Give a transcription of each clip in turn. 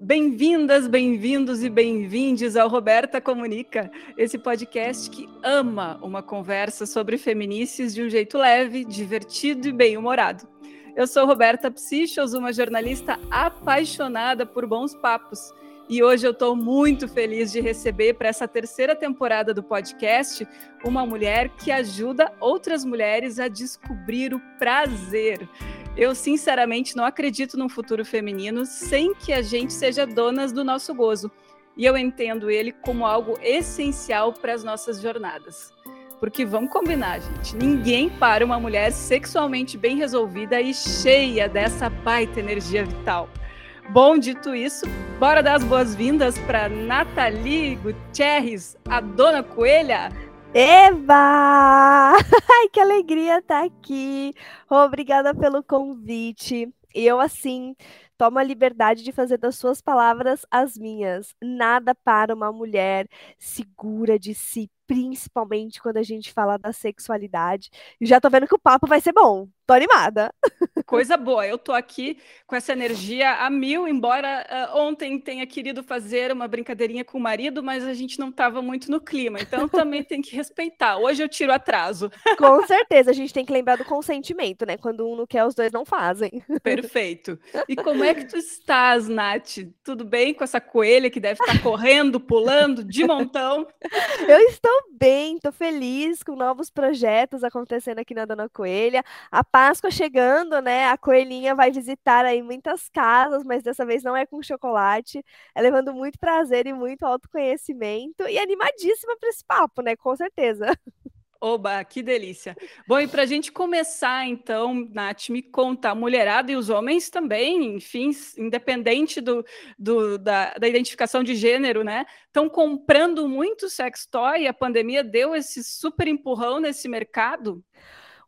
Bem-vindas, bem-vindos e bem-vindes ao Roberta Comunica, esse podcast que ama uma conversa sobre feminícios de um jeito leve, divertido e bem-humorado. Eu sou Roberta Psichos, uma jornalista apaixonada por bons papos. E hoje eu estou muito feliz de receber para essa terceira temporada do podcast uma mulher que ajuda outras mulheres a descobrir o prazer. Eu, sinceramente, não acredito num futuro feminino sem que a gente seja donas do nosso gozo. E eu entendo ele como algo essencial para as nossas jornadas. Porque vamos combinar, gente, ninguém para uma mulher sexualmente bem resolvida e cheia dessa baita energia vital. Bom, dito isso, bora dar as boas-vindas para Nathalie Gutierrez, a dona coelha. Eva! Ai, que alegria estar tá aqui. Obrigada pelo convite. Eu, assim, tomo a liberdade de fazer das suas palavras as minhas. Nada para uma mulher segura de si, principalmente quando a gente fala da sexualidade. E já tô vendo que o papo vai ser bom. Tô animada. Coisa boa. Eu tô aqui com essa energia a mil, embora uh, ontem tenha querido fazer uma brincadeirinha com o marido, mas a gente não estava muito no clima. Então também tem que respeitar. Hoje eu tiro atraso. Com certeza, a gente tem que lembrar do consentimento, né? Quando um não quer, os dois não fazem. Perfeito. E como é que tu estás, Nath? Tudo bem com essa coelha que deve estar correndo, pulando de montão? Eu estou bem, tô feliz com novos projetos acontecendo aqui na Dona Coelha. A Páscoa chegando, né? A coelhinha vai visitar aí muitas casas, mas dessa vez não é com chocolate. É levando muito prazer e muito autoconhecimento e animadíssima para esse papo, né? Com certeza. Oba, que delícia. Bom, e para a gente começar, então, Nath, me conta, a mulherada e os homens também, enfim, independente do, do da, da, identificação de gênero, né? Estão comprando muito sex toy, a pandemia deu esse super empurrão nesse mercado?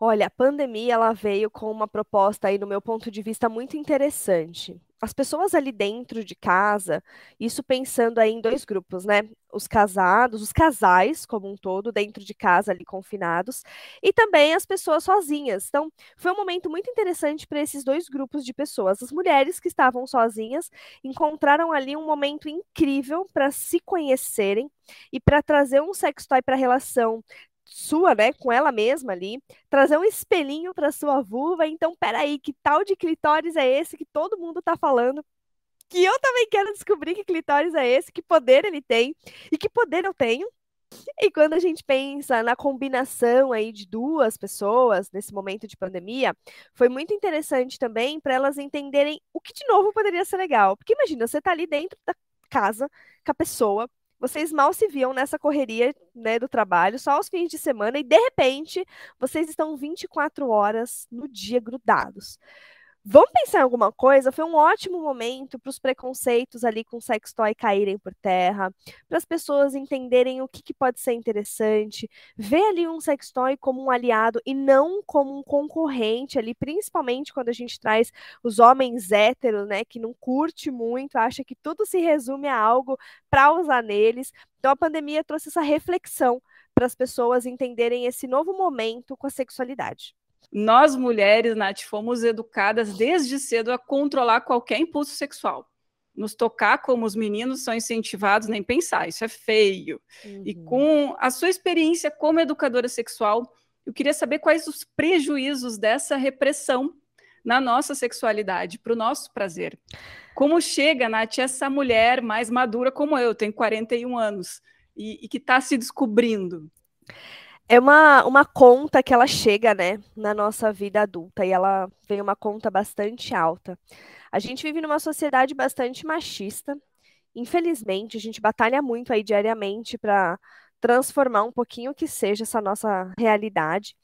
Olha, a pandemia ela veio com uma proposta aí, no meu ponto de vista, muito interessante as pessoas ali dentro de casa, isso pensando aí em dois grupos, né? Os casados, os casais como um todo, dentro de casa ali confinados, e também as pessoas sozinhas. Então, foi um momento muito interessante para esses dois grupos de pessoas. As mulheres que estavam sozinhas encontraram ali um momento incrível para se conhecerem e para trazer um sextoy para a relação sua, né, com ela mesma ali, trazer um espelhinho para sua vulva. Então, peraí, que tal de clitóris é esse que todo mundo tá falando? Que eu também quero descobrir que clitóris é esse, que poder ele tem e que poder eu tenho. E quando a gente pensa na combinação aí de duas pessoas nesse momento de pandemia, foi muito interessante também para elas entenderem o que de novo poderia ser legal. Porque imagina, você tá ali dentro da casa com a pessoa, vocês mal se viam nessa correria né, do trabalho, só aos fins de semana, e de repente vocês estão 24 horas no dia grudados. Vamos pensar em alguma coisa? Foi um ótimo momento para os preconceitos ali com sex toy caírem por terra, para as pessoas entenderem o que, que, pode ser interessante, ver ali um sex toy como um aliado e não como um concorrente ali, principalmente quando a gente traz os homens héteros, né, que não curte muito, acha que tudo se resume a algo para usar neles. Então a pandemia trouxe essa reflexão para as pessoas entenderem esse novo momento com a sexualidade. Nós mulheres, Nath, fomos educadas desde cedo a controlar qualquer impulso sexual. Nos tocar como os meninos são incentivados, nem pensar, isso é feio. Uhum. E com a sua experiência como educadora sexual, eu queria saber quais os prejuízos dessa repressão na nossa sexualidade, para o nosso prazer. Como chega, Nath, essa mulher mais madura como eu, tenho 41 anos, e, e que está se descobrindo? É uma, uma conta que ela chega, né, na nossa vida adulta, e ela vem uma conta bastante alta. A gente vive numa sociedade bastante machista. Infelizmente, a gente batalha muito aí diariamente para transformar um pouquinho que seja essa nossa realidade.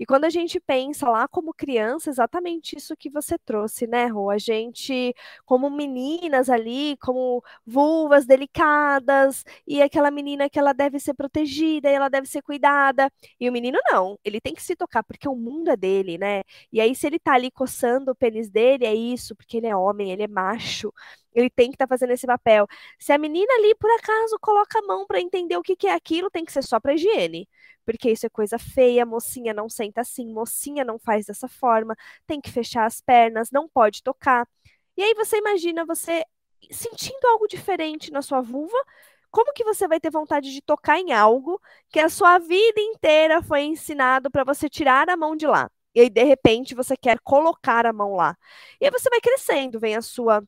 E quando a gente pensa lá como criança, exatamente isso que você trouxe, né, Rô? A gente, como meninas ali, como vulvas delicadas, e aquela menina que ela deve ser protegida e ela deve ser cuidada. E o menino não, ele tem que se tocar, porque o mundo é dele, né? E aí, se ele tá ali coçando o pênis dele, é isso, porque ele é homem, ele é macho ele tem que estar tá fazendo esse papel. Se a menina ali, por acaso, coloca a mão para entender o que, que é aquilo, tem que ser só para higiene. Porque isso é coisa feia, mocinha não senta assim, mocinha não faz dessa forma, tem que fechar as pernas, não pode tocar. E aí você imagina você sentindo algo diferente na sua vulva, como que você vai ter vontade de tocar em algo que a sua vida inteira foi ensinado para você tirar a mão de lá? E aí, de repente, você quer colocar a mão lá. E aí você vai crescendo, vem a sua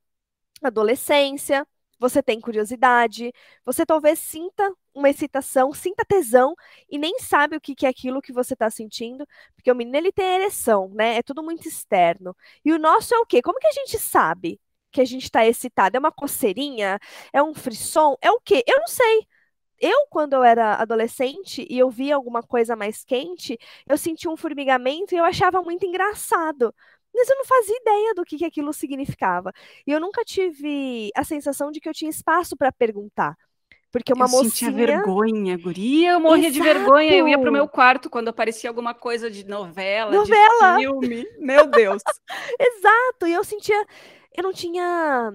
adolescência, você tem curiosidade, você talvez sinta uma excitação, sinta tesão e nem sabe o que, é aquilo que você está sentindo, porque o menino ele tem ereção, né? É tudo muito externo. E o nosso é o quê? Como que a gente sabe que a gente está excitado? É uma coceirinha? É um frisson? É o quê? Eu não sei. Eu, quando eu era adolescente e eu via alguma coisa mais quente, eu sentia um formigamento e eu achava muito engraçado. Mas eu não fazia ideia do que, que aquilo significava. E eu nunca tive a sensação de que eu tinha espaço para perguntar. Porque uma eu mocinha... sentia vergonha, guria, eu morria Exato. de vergonha. Eu ia pro meu quarto quando aparecia alguma coisa de novela, novela. de filme. Meu Deus. Exato, e eu sentia... Eu não tinha...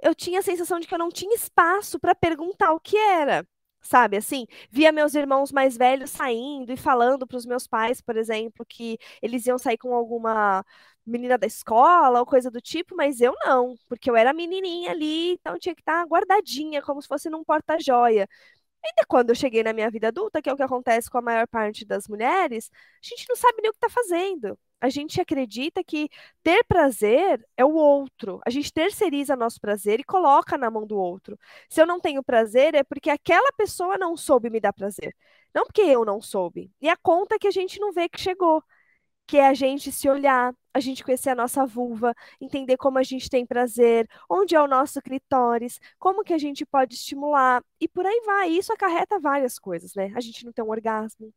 Eu tinha a sensação de que eu não tinha espaço para perguntar o que era sabe assim? Via meus irmãos mais velhos saindo e falando para os meus pais, por exemplo, que eles iam sair com alguma menina da escola ou coisa do tipo, mas eu não, porque eu era menininha ali, então tinha que estar guardadinha, como se fosse num porta-joia. Ainda quando eu cheguei na minha vida adulta, que é o que acontece com a maior parte das mulheres, a gente não sabe nem o que está fazendo. A gente acredita que ter prazer é o outro. A gente terceiriza nosso prazer e coloca na mão do outro. Se eu não tenho prazer, é porque aquela pessoa não soube me dar prazer. Não porque eu não soube. E a conta que a gente não vê que chegou que é a gente se olhar, a gente conhecer a nossa vulva, entender como a gente tem prazer, onde é o nosso clitóris, como que a gente pode estimular, e por aí vai. Isso acarreta várias coisas, né? A gente não tem um orgasmo,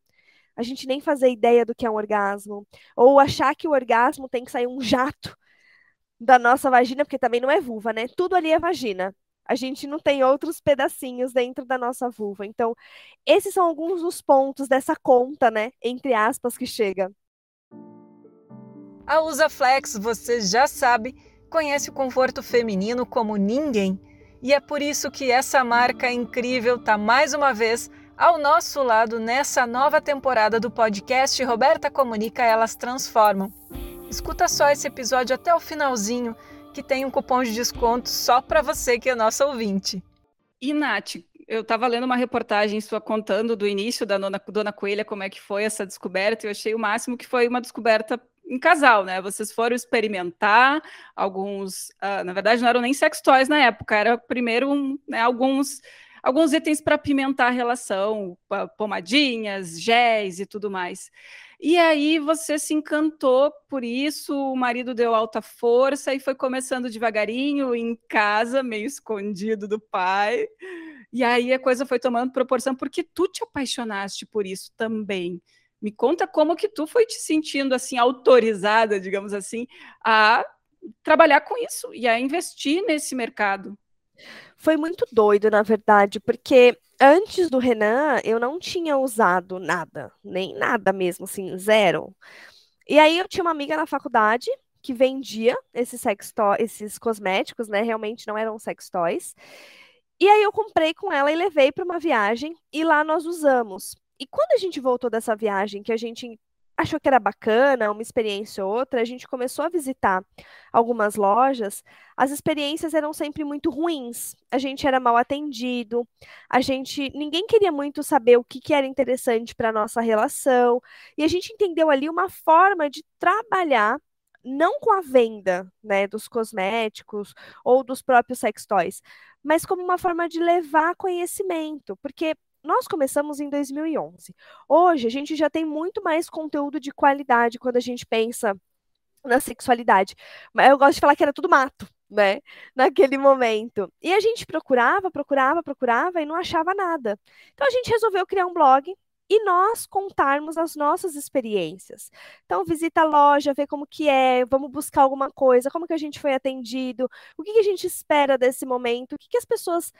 a gente nem fazer ideia do que é um orgasmo, ou achar que o orgasmo tem que sair um jato da nossa vagina, porque também não é vulva, né? Tudo ali é vagina. A gente não tem outros pedacinhos dentro da nossa vulva. Então, esses são alguns dos pontos dessa conta, né? Entre aspas, que chega. A Usaflex, você já sabe, conhece o conforto feminino como ninguém. E é por isso que essa marca incrível está mais uma vez ao nosso lado nessa nova temporada do podcast Roberta Comunica Elas Transformam. Escuta só esse episódio até o finalzinho, que tem um cupom de desconto só para você que é nosso ouvinte. E Nath, eu estava lendo uma reportagem sua contando do início da Dona, Dona Coelha, como é que foi essa descoberta, e eu achei o máximo que foi uma descoberta em casal, né? Vocês foram experimentar alguns, uh, na verdade não eram nem sex toys na época, era primeiro né, alguns alguns itens para pimentar a relação, pomadinhas, géis e tudo mais. E aí você se encantou por isso, o marido deu alta força e foi começando devagarinho em casa, meio escondido do pai. E aí a coisa foi tomando proporção porque tu te apaixonaste por isso também. Me conta como que tu foi te sentindo assim autorizada, digamos assim, a trabalhar com isso e a investir nesse mercado. Foi muito doido, na verdade, porque antes do Renan eu não tinha usado nada, nem nada mesmo, assim, zero. E aí eu tinha uma amiga na faculdade que vendia esses sex esses cosméticos, né? Realmente não eram sex toys. E aí eu comprei com ela e levei para uma viagem e lá nós usamos. E quando a gente voltou dessa viagem, que a gente achou que era bacana, uma experiência ou outra, a gente começou a visitar algumas lojas, as experiências eram sempre muito ruins. A gente era mal atendido, a gente ninguém queria muito saber o que, que era interessante para nossa relação, e a gente entendeu ali uma forma de trabalhar não com a venda, né, dos cosméticos ou dos próprios sex toys, mas como uma forma de levar conhecimento, porque nós começamos em 2011. Hoje, a gente já tem muito mais conteúdo de qualidade quando a gente pensa na sexualidade. Mas eu gosto de falar que era tudo mato, né? Naquele momento. E a gente procurava, procurava, procurava e não achava nada. Então a gente resolveu criar um blog e nós contarmos as nossas experiências. Então, visita a loja, vê como que é, vamos buscar alguma coisa, como que a gente foi atendido, o que, que a gente espera desse momento, o que, que as pessoas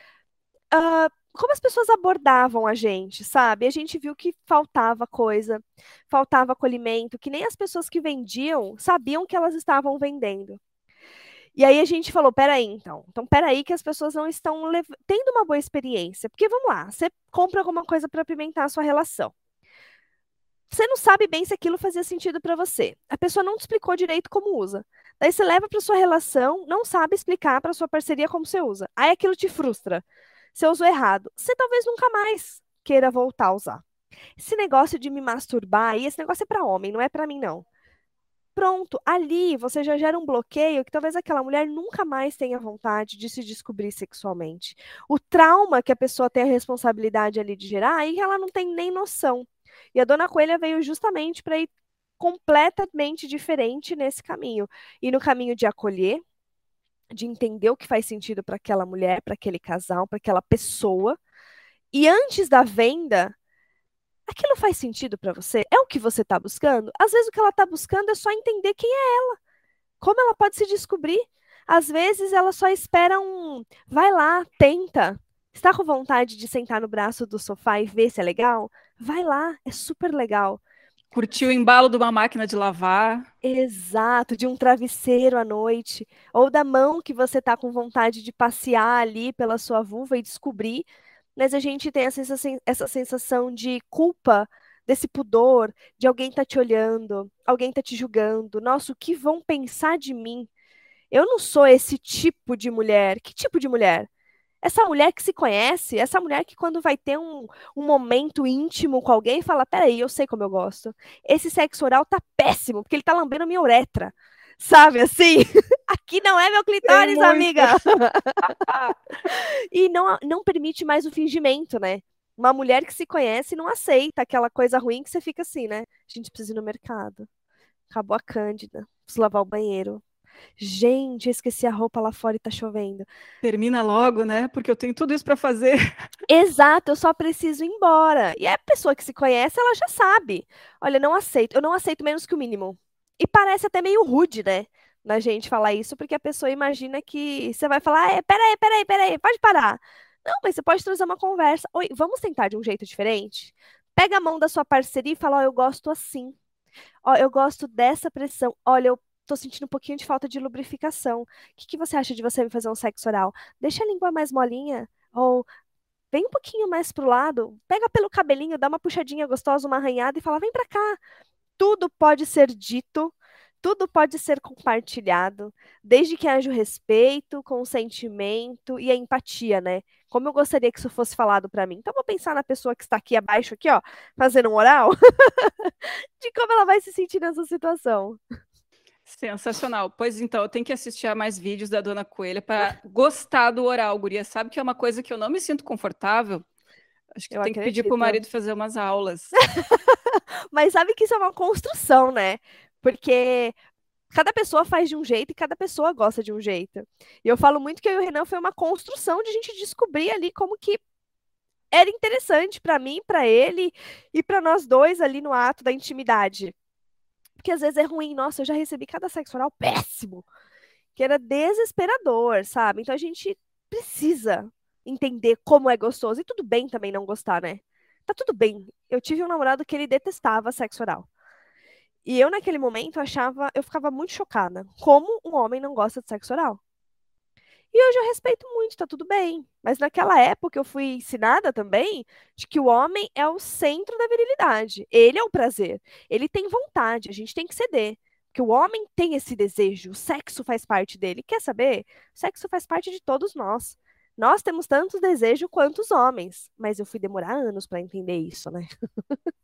uh, como as pessoas abordavam a gente, sabe? A gente viu que faltava coisa, faltava acolhimento, que nem as pessoas que vendiam sabiam que elas estavam vendendo. E aí a gente falou, peraí, então. Então, peraí que as pessoas não estão tendo uma boa experiência. Porque, vamos lá, você compra alguma coisa para pimentar a sua relação. você não sabe bem se aquilo fazia sentido para você. A pessoa não te explicou direito como usa. Daí você leva para sua relação, não sabe explicar para sua parceria como você usa. Aí aquilo te frustra. Você usou errado. Você talvez nunca mais queira voltar a usar. Esse negócio de me masturbar, e esse negócio é para homem, não é para mim não. Pronto, ali você já gera um bloqueio que talvez aquela mulher nunca mais tenha vontade de se descobrir sexualmente. O trauma que a pessoa tem a responsabilidade ali de gerar, aí ela não tem nem noção. E a dona Coelha veio justamente para ir completamente diferente nesse caminho. E no caminho de acolher, de entender o que faz sentido para aquela mulher, para aquele casal, para aquela pessoa. E antes da venda, aquilo faz sentido para você? É o que você está buscando? Às vezes o que ela está buscando é só entender quem é ela. Como ela pode se descobrir? Às vezes ela só espera um. Vai lá, tenta. Está com vontade de sentar no braço do sofá e ver se é legal? Vai lá, é super legal. Curtir o embalo de uma máquina de lavar. Exato, de um travesseiro à noite. Ou da mão que você está com vontade de passear ali pela sua vulva e descobrir mas a gente tem essa, essa sensação de culpa, desse pudor, de alguém tá te olhando, alguém tá te julgando. Nossa, o que vão pensar de mim? Eu não sou esse tipo de mulher. Que tipo de mulher? Essa mulher que se conhece, essa mulher que quando vai ter um, um momento íntimo com alguém, fala: peraí, eu sei como eu gosto. Esse sexo oral tá péssimo, porque ele tá lambendo a minha uretra. Sabe assim? Aqui não é meu clitóris, é amiga. e não, não permite mais o fingimento, né? Uma mulher que se conhece não aceita aquela coisa ruim que você fica assim, né? A gente precisa ir no mercado. Acabou a cândida. Preciso lavar o banheiro. Gente, esqueci a roupa lá fora e tá chovendo. Termina logo, né? Porque eu tenho tudo isso para fazer. Exato, eu só preciso ir embora. E a pessoa que se conhece, ela já sabe. Olha, não aceito, eu não aceito menos que o mínimo. E parece até meio rude, né? Na gente falar isso, porque a pessoa imagina que você vai falar: é, peraí, peraí, peraí, pode parar. Não, mas você pode trazer uma conversa. Oi, vamos tentar de um jeito diferente? Pega a mão da sua parceria e fala: Ó, oh, eu gosto assim. Ó, eu gosto dessa pressão. Olha, eu tô sentindo um pouquinho de falta de lubrificação. O que, que você acha de você me fazer um sexo oral? Deixa a língua mais molinha. Ou vem um pouquinho mais pro lado, pega pelo cabelinho, dá uma puxadinha gostosa, uma arranhada e fala: vem pra cá tudo pode ser dito, tudo pode ser compartilhado, desde que haja o respeito, consentimento e a empatia, né? Como eu gostaria que isso fosse falado para mim. Então, vou pensar na pessoa que está aqui abaixo, aqui, ó, fazendo um oral, de como ela vai se sentir nessa situação. Sensacional. Pois então, eu tenho que assistir a mais vídeos da Dona Coelha para gostar do oral, Guria. Sabe que é uma coisa que eu não me sinto confortável? Acho que eu tenho que pedir pro marido fazer umas aulas. Mas sabe que isso é uma construção, né? Porque cada pessoa faz de um jeito e cada pessoa gosta de um jeito. E eu falo muito que eu e o Renan foi uma construção de a gente descobrir ali como que era interessante para mim, para ele e para nós dois ali no ato da intimidade. Porque às vezes é ruim, nossa, eu já recebi cada sexo oral péssimo, que era desesperador, sabe? Então a gente precisa entender como é gostoso. E tudo bem também não gostar, né? Tá tudo bem. Eu tive um namorado que ele detestava sexo oral. E eu, naquele momento, achava, eu ficava muito chocada. Como um homem não gosta de sexo oral? E hoje eu respeito muito, tá tudo bem. Mas naquela época eu fui ensinada também de que o homem é o centro da virilidade. Ele é o prazer. Ele tem vontade, a gente tem que ceder. Porque o homem tem esse desejo, o sexo faz parte dele. Quer saber? O sexo faz parte de todos nós. Nós temos tantos desejos quanto os homens, mas eu fui demorar anos para entender isso, né?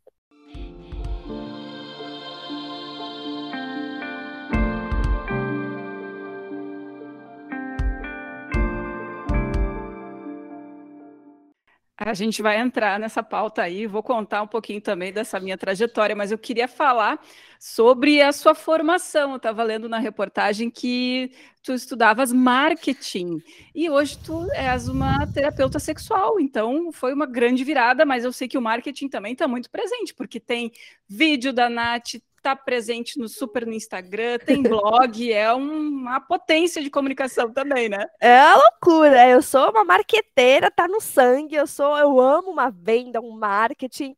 A gente vai entrar nessa pauta aí, vou contar um pouquinho também dessa minha trajetória, mas eu queria falar sobre a sua formação. Eu estava lendo na reportagem que tu estudavas marketing e hoje tu és uma terapeuta sexual, então foi uma grande virada, mas eu sei que o marketing também está muito presente, porque tem vídeo da Nath, está presente no super no Instagram, tem blog, é uma potência de comunicação também, né? É loucura. Eu sou uma marqueteira, tá no sangue. Eu sou, eu amo uma venda, um marketing.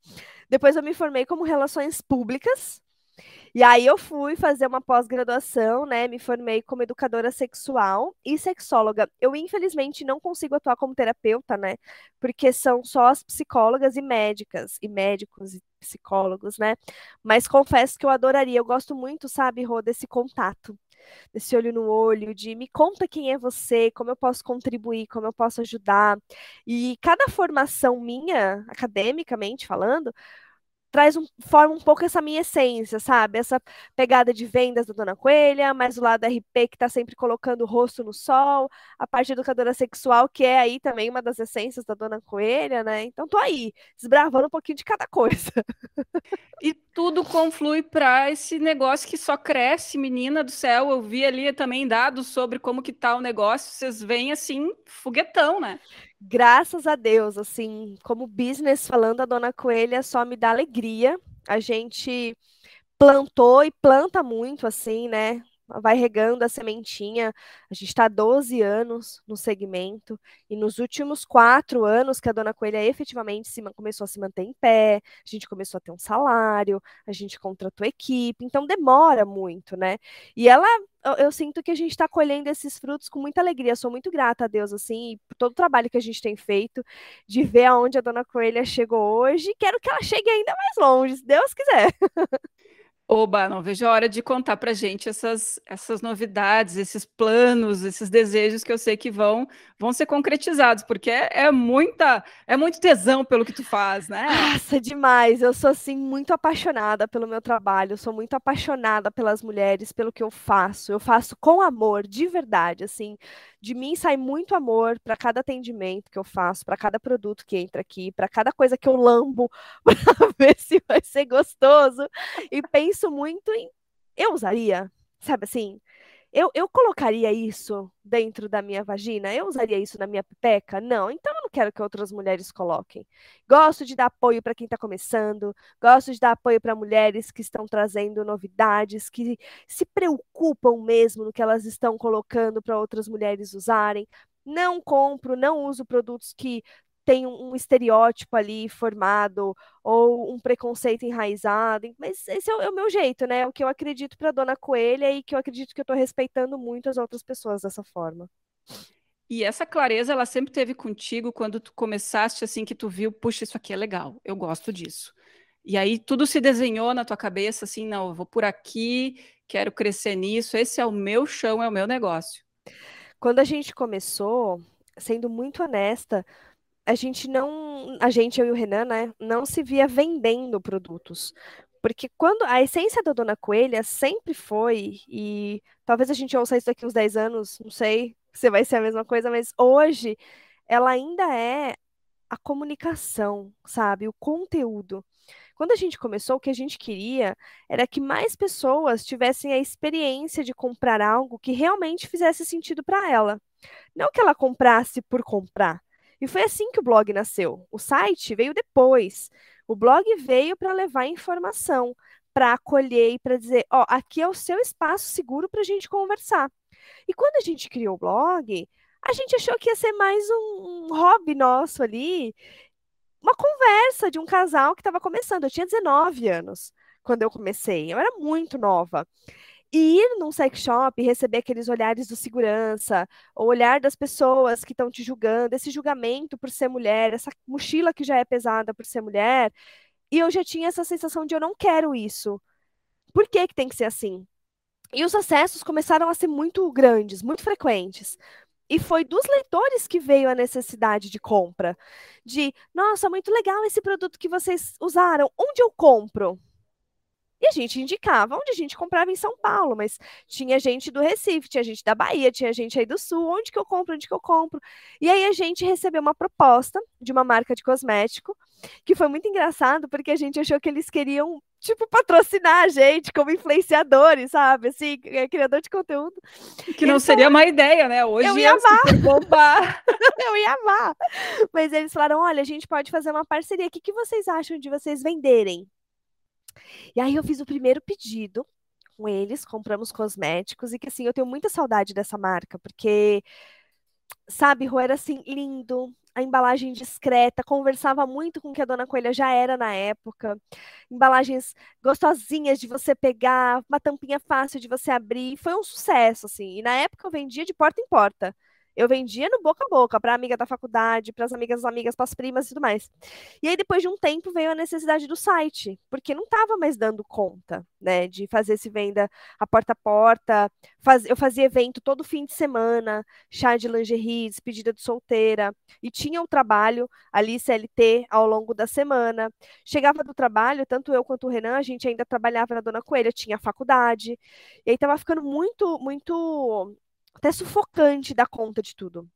Depois eu me formei como relações públicas. E aí eu fui fazer uma pós-graduação, né? Me formei como educadora sexual e sexóloga. Eu, infelizmente, não consigo atuar como terapeuta, né? Porque são só as psicólogas e médicas, e médicos e psicólogos, né? Mas confesso que eu adoraria, eu gosto muito, sabe, Rô, desse contato desse olho no olho, de me conta quem é você, como eu posso contribuir, como eu posso ajudar. E cada formação minha, academicamente falando, traz um, forma um pouco essa minha essência, sabe? Essa pegada de vendas da Dona Coelha, mais o lado RP que está sempre colocando o rosto no sol, a parte educadora sexual, que é aí também uma das essências da Dona Coelha, né? Então tô aí, desbravando um pouquinho de cada coisa. E tudo conflui para esse negócio que só cresce, menina do céu. Eu vi ali também dados sobre como que tá o negócio, vocês veem assim, foguetão, né? Graças a Deus, assim, como business falando, a Dona Coelha só me dá alegria. A gente plantou e planta muito, assim, né? Vai regando a sementinha. A gente está há 12 anos no segmento, e nos últimos quatro anos que a Dona Coelha efetivamente se, começou a se manter em pé, a gente começou a ter um salário, a gente contratou equipe, então demora muito, né? E ela eu, eu, sinto que a gente está colhendo esses frutos com muita alegria. sou muito grata a Deus, assim, por todo o trabalho que a gente tem feito, de ver aonde a Dona Coelha chegou hoje. Quero que ela chegue ainda mais longe, se Deus quiser. Oba, não vejo a hora de contar para gente essas, essas novidades, esses planos, esses desejos que eu sei que vão vão ser concretizados, porque é, é muita é muito tesão pelo que tu faz, né? Nossa, demais. Eu sou assim muito apaixonada pelo meu trabalho, eu sou muito apaixonada pelas mulheres, pelo que eu faço. Eu faço com amor, de verdade, assim. De mim sai muito amor para cada atendimento que eu faço, para cada produto que entra aqui, para cada coisa que eu lambo para ver se vai ser gostoso. E penso muito em eu usaria, sabe assim? Eu, eu colocaria isso dentro da minha vagina? Eu usaria isso na minha pepeca? Não. Então eu não quero que outras mulheres coloquem. Gosto de dar apoio para quem está começando, gosto de dar apoio para mulheres que estão trazendo novidades, que se preocupam mesmo no que elas estão colocando para outras mulheres usarem. Não compro, não uso produtos que tem um, estereótipo ali formado ou um preconceito enraizado, mas esse é o, é o meu jeito, né? O que eu acredito para Dona Coelha e que eu acredito que eu estou respeitando muito as outras pessoas dessa forma. E essa clareza, ela sempre teve contigo quando tu começaste assim que tu viu, puxa, isso aqui é legal, eu gosto disso. E aí tudo se desenhou na tua cabeça assim, não, eu vou por aqui, quero crescer nisso, esse é o meu chão, é o meu negócio. Quando a gente começou, sendo muito honesta, a gente não, a gente, eu e o Renan, né, não se via vendendo produtos. Porque quando a essência da Dona Coelha sempre foi, e talvez a gente ouça isso daqui uns 10 anos, não sei se vai ser a mesma coisa, mas hoje ela ainda é a comunicação, sabe? O conteúdo. Quando a gente começou, o que a gente queria era que mais pessoas tivessem a experiência de comprar algo que realmente fizesse sentido para ela. Não que ela comprasse por comprar, e foi assim que o blog nasceu. O site veio depois. O blog veio para levar informação, para acolher e para dizer: ó, aqui é o seu espaço seguro para a gente conversar. E quando a gente criou o blog, a gente achou que ia ser mais um, um hobby nosso ali, uma conversa de um casal que estava começando. Eu tinha 19 anos quando eu comecei, eu era muito nova. E ir num sex shop e receber aqueles olhares do segurança, o olhar das pessoas que estão te julgando, esse julgamento por ser mulher, essa mochila que já é pesada por ser mulher. E eu já tinha essa sensação de eu não quero isso. Por que, que tem que ser assim? E os acessos começaram a ser muito grandes, muito frequentes. E foi dos leitores que veio a necessidade de compra. De, nossa, muito legal esse produto que vocês usaram. Onde eu compro? E a gente indicava onde a gente comprava em São Paulo, mas tinha gente do Recife, tinha gente da Bahia, tinha gente aí do Sul, onde que eu compro, onde que eu compro. E aí a gente recebeu uma proposta de uma marca de cosmético, que foi muito engraçado, porque a gente achou que eles queriam tipo, patrocinar a gente como influenciadores, sabe? Assim, é criador de conteúdo. Que não seria uma ideia, né? Hoje eu ia amar. bombar. eu ia amar. Mas eles falaram: olha, a gente pode fazer uma parceria. O que, que vocês acham de vocês venderem e aí eu fiz o primeiro pedido com eles, compramos cosméticos e que assim, eu tenho muita saudade dessa marca, porque sabe, Rô, era assim lindo. a embalagem discreta, conversava muito com o que a Dona Coelha já era na época. Embalagens gostosinhas de você pegar, uma tampinha fácil de você abrir. Foi um sucesso, assim. E na época eu vendia de porta em porta. Eu vendia no boca a boca, para amiga da faculdade, para as amigas das amigas, para as primas e tudo mais. E aí, depois de um tempo, veio a necessidade do site, porque não estava mais dando conta, né, de fazer esse venda a porta a porta. Faz... Eu fazia evento todo fim de semana, chá de lingerie, despedida de solteira, e tinha o trabalho ali, CLT, ao longo da semana. Chegava do trabalho, tanto eu quanto o Renan, a gente ainda trabalhava na Dona Coelha, tinha faculdade, e aí estava ficando muito, muito até sufocante dar conta de tudo.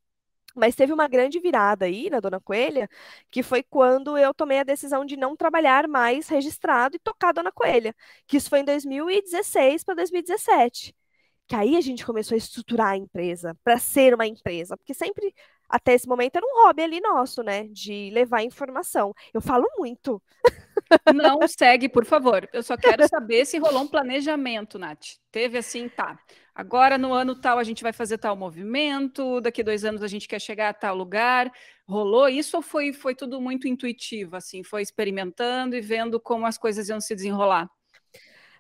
Mas teve uma grande virada aí na Dona Coelha, que foi quando eu tomei a decisão de não trabalhar mais registrado e tocar a Dona Coelha, que isso foi em 2016 para 2017. Que aí a gente começou a estruturar a empresa para ser uma empresa, porque sempre até esse momento era um hobby ali nosso, né, de levar informação. Eu falo muito. Não segue, por favor. Eu só quero saber se rolou um planejamento, Nath. Teve assim, tá. Agora, no ano tal, a gente vai fazer tal movimento, daqui dois anos a gente quer chegar a tal lugar. Rolou isso ou foi, foi tudo muito intuitivo, assim? Foi experimentando e vendo como as coisas iam se desenrolar?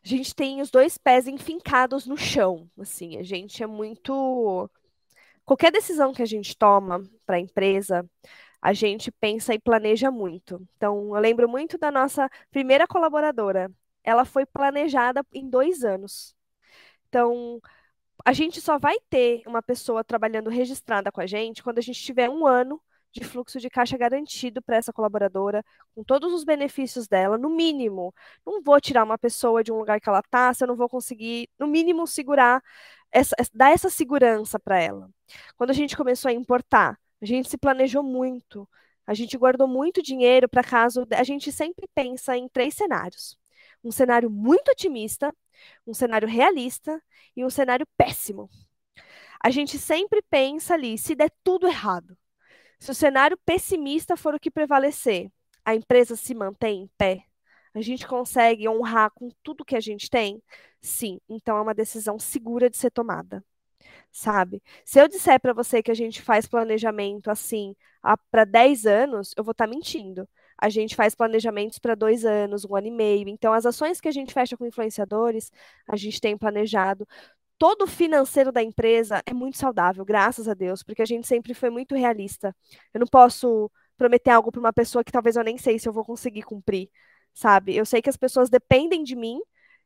A gente tem os dois pés enfincados no chão, assim. A gente é muito... Qualquer decisão que a gente toma para a empresa, a gente pensa e planeja muito. Então, eu lembro muito da nossa primeira colaboradora. Ela foi planejada em dois anos. Então, a gente só vai ter uma pessoa trabalhando registrada com a gente quando a gente tiver um ano de fluxo de caixa garantido para essa colaboradora, com todos os benefícios dela, no mínimo. Não vou tirar uma pessoa de um lugar que ela está, se eu não vou conseguir, no mínimo, segurar, essa, dar essa segurança para ela. Quando a gente começou a importar, a gente se planejou muito, a gente guardou muito dinheiro para caso. A gente sempre pensa em três cenários: um cenário muito otimista, um cenário realista e um cenário péssimo. A gente sempre pensa ali, se der tudo errado, se o cenário pessimista for o que prevalecer, a empresa se mantém em pé? A gente consegue honrar com tudo que a gente tem? Sim, então é uma decisão segura de ser tomada. Sabe? Se eu disser para você que a gente faz planejamento assim para 10 anos, eu vou estar tá mentindo a gente faz planejamentos para dois anos, um ano e meio. Então, as ações que a gente fecha com influenciadores, a gente tem planejado. Todo o financeiro da empresa é muito saudável, graças a Deus, porque a gente sempre foi muito realista. Eu não posso prometer algo para uma pessoa que talvez eu nem sei se eu vou conseguir cumprir, sabe? Eu sei que as pessoas dependem de mim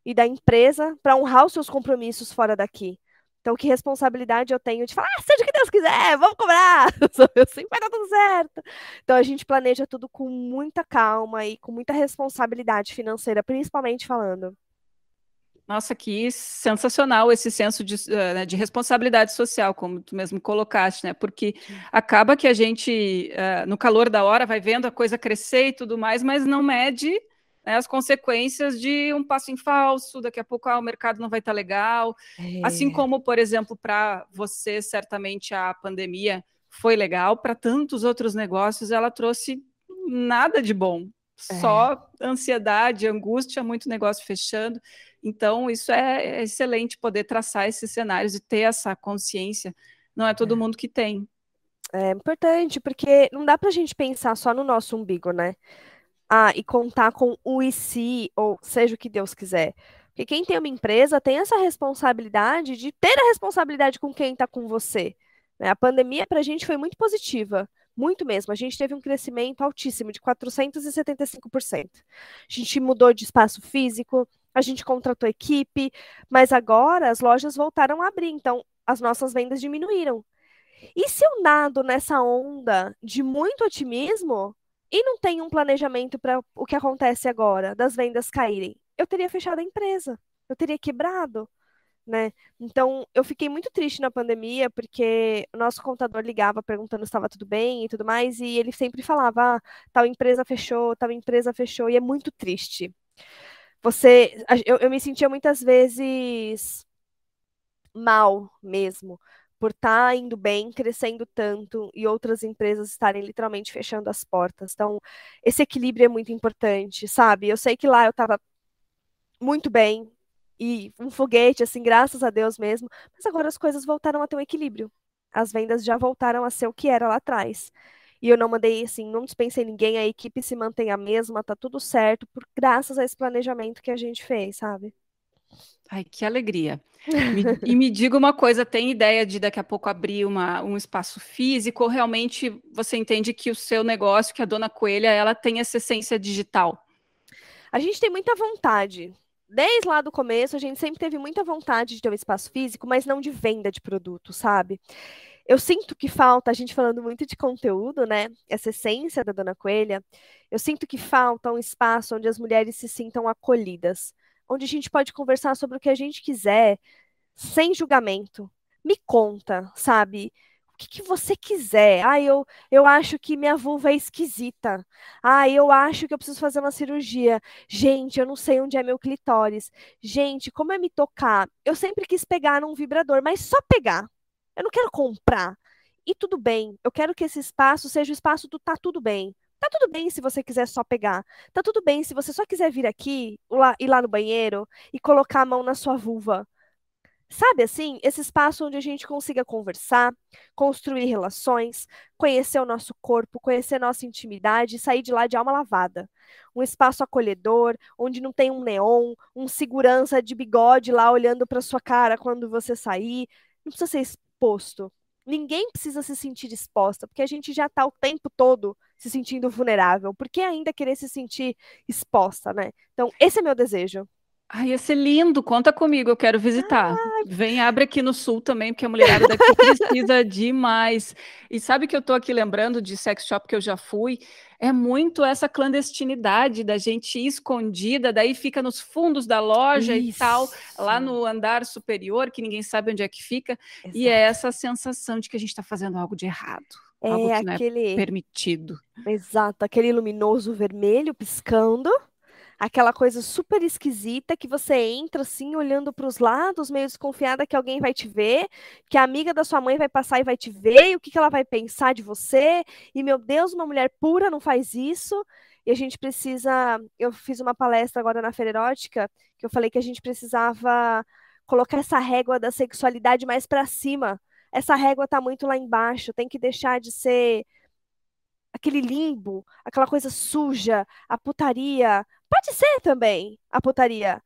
e da empresa para honrar os seus compromissos fora daqui. Então, que responsabilidade eu tenho de falar, ah, seja o que Deus quiser, vamos cobrar, eu sei vai dar tudo certo. Então, a gente planeja tudo com muita calma e com muita responsabilidade financeira, principalmente falando. Nossa, que sensacional esse senso de, eh, né, de, responsabilidade social, como tu mesmo colocaste, né? Porque acaba que a gente, uh, no calor da hora, vai vendo a coisa crescer e tudo mais, mas não mede né, as consequências de um passo em falso, daqui a pouco ah, o mercado não vai estar tá legal. É. Assim como, por exemplo, para você, certamente a pandemia foi legal, para tantos outros negócios ela trouxe nada de bom. É. Só ansiedade, angústia, muito negócio fechando. Então, isso é, é excelente poder traçar esses cenários e ter essa consciência. Não é todo é. mundo que tem. É importante, porque não dá para a gente pensar só no nosso umbigo, né? Ah, e contar com o se, ou seja o que Deus quiser. Porque quem tem uma empresa tem essa responsabilidade de ter a responsabilidade com quem está com você. Né? A pandemia para a gente foi muito positiva, muito mesmo. A gente teve um crescimento altíssimo, de 475%. A gente mudou de espaço físico, a gente contratou equipe, mas agora as lojas voltaram a abrir, então as nossas vendas diminuíram. E se eu nado nessa onda de muito otimismo, e não tem um planejamento para o que acontece agora, das vendas caírem, eu teria fechado a empresa, eu teria quebrado. Né? Então, eu fiquei muito triste na pandemia, porque o nosso contador ligava perguntando se estava tudo bem e tudo mais, e ele sempre falava: ah, tal empresa fechou, tal empresa fechou, e é muito triste. Você, eu, eu me sentia muitas vezes mal mesmo, por estar tá indo bem, crescendo tanto e outras empresas estarem literalmente fechando as portas. Então, esse equilíbrio é muito importante, sabe? Eu sei que lá eu estava muito bem e um foguete, assim, graças a Deus mesmo, mas agora as coisas voltaram a ter um equilíbrio. As vendas já voltaram a ser o que era lá atrás. E eu não mandei, assim, não dispensei ninguém, a equipe se mantém a mesma, tá tudo certo, por graças a esse planejamento que a gente fez, sabe? Ai, que alegria. Me, e me diga uma coisa, tem ideia de daqui a pouco abrir uma, um espaço físico ou realmente você entende que o seu negócio, que a Dona Coelha, ela tem essa essência digital? A gente tem muita vontade. Desde lá do começo, a gente sempre teve muita vontade de ter um espaço físico, mas não de venda de produto, sabe? Eu sinto que falta, a gente falando muito de conteúdo, né? Essa essência da Dona Coelha, eu sinto que falta um espaço onde as mulheres se sintam acolhidas onde a gente pode conversar sobre o que a gente quiser, sem julgamento. Me conta, sabe? O que, que você quiser. Ah, eu, eu acho que minha vulva é esquisita. Ah, eu acho que eu preciso fazer uma cirurgia. Gente, eu não sei onde é meu clitóris. Gente, como é me tocar? Eu sempre quis pegar num vibrador, mas só pegar. Eu não quero comprar. E tudo bem, eu quero que esse espaço seja o espaço do tá tudo bem. Tá tudo bem se você quiser só pegar. Tá tudo bem se você só quiser vir aqui, lá, ir lá no banheiro e colocar a mão na sua vulva. Sabe assim, esse espaço onde a gente consiga conversar, construir relações, conhecer o nosso corpo, conhecer nossa intimidade e sair de lá de alma lavada. Um espaço acolhedor, onde não tem um neon, um segurança de bigode lá olhando para sua cara quando você sair. Não precisa ser exposto. Ninguém precisa se sentir exposta, porque a gente já está o tempo todo se sentindo vulnerável. Por que ainda querer se sentir exposta, né? Então, esse é meu desejo. Ai, ia ser lindo, conta comigo, eu quero visitar. Ai. Vem, abre aqui no sul também, porque a mulherada daqui precisa demais. E sabe que eu tô aqui lembrando de sex shop que eu já fui? É muito essa clandestinidade da gente escondida, daí fica nos fundos da loja Isso. e tal, lá no andar superior, que ninguém sabe onde é que fica. Exato. E é essa sensação de que a gente está fazendo algo de errado. É algo que aquele... não é permitido. Exato, aquele luminoso vermelho piscando aquela coisa super esquisita que você entra assim, olhando para os lados, meio desconfiada que alguém vai te ver, que a amiga da sua mãe vai passar e vai te ver, e o que, que ela vai pensar de você, e meu Deus, uma mulher pura não faz isso. E a gente precisa. Eu fiz uma palestra agora na Feira Erótica, que eu falei que a gente precisava colocar essa régua da sexualidade mais para cima. Essa régua está muito lá embaixo, tem que deixar de ser aquele limbo, aquela coisa suja, a putaria, Pode ser também a putaria,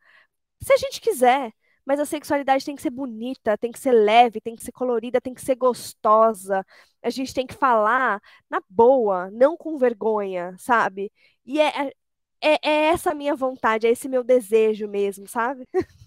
se a gente quiser. Mas a sexualidade tem que ser bonita, tem que ser leve, tem que ser colorida, tem que ser gostosa. A gente tem que falar na boa, não com vergonha, sabe? E é, é, é essa a minha vontade, é esse meu desejo mesmo, sabe?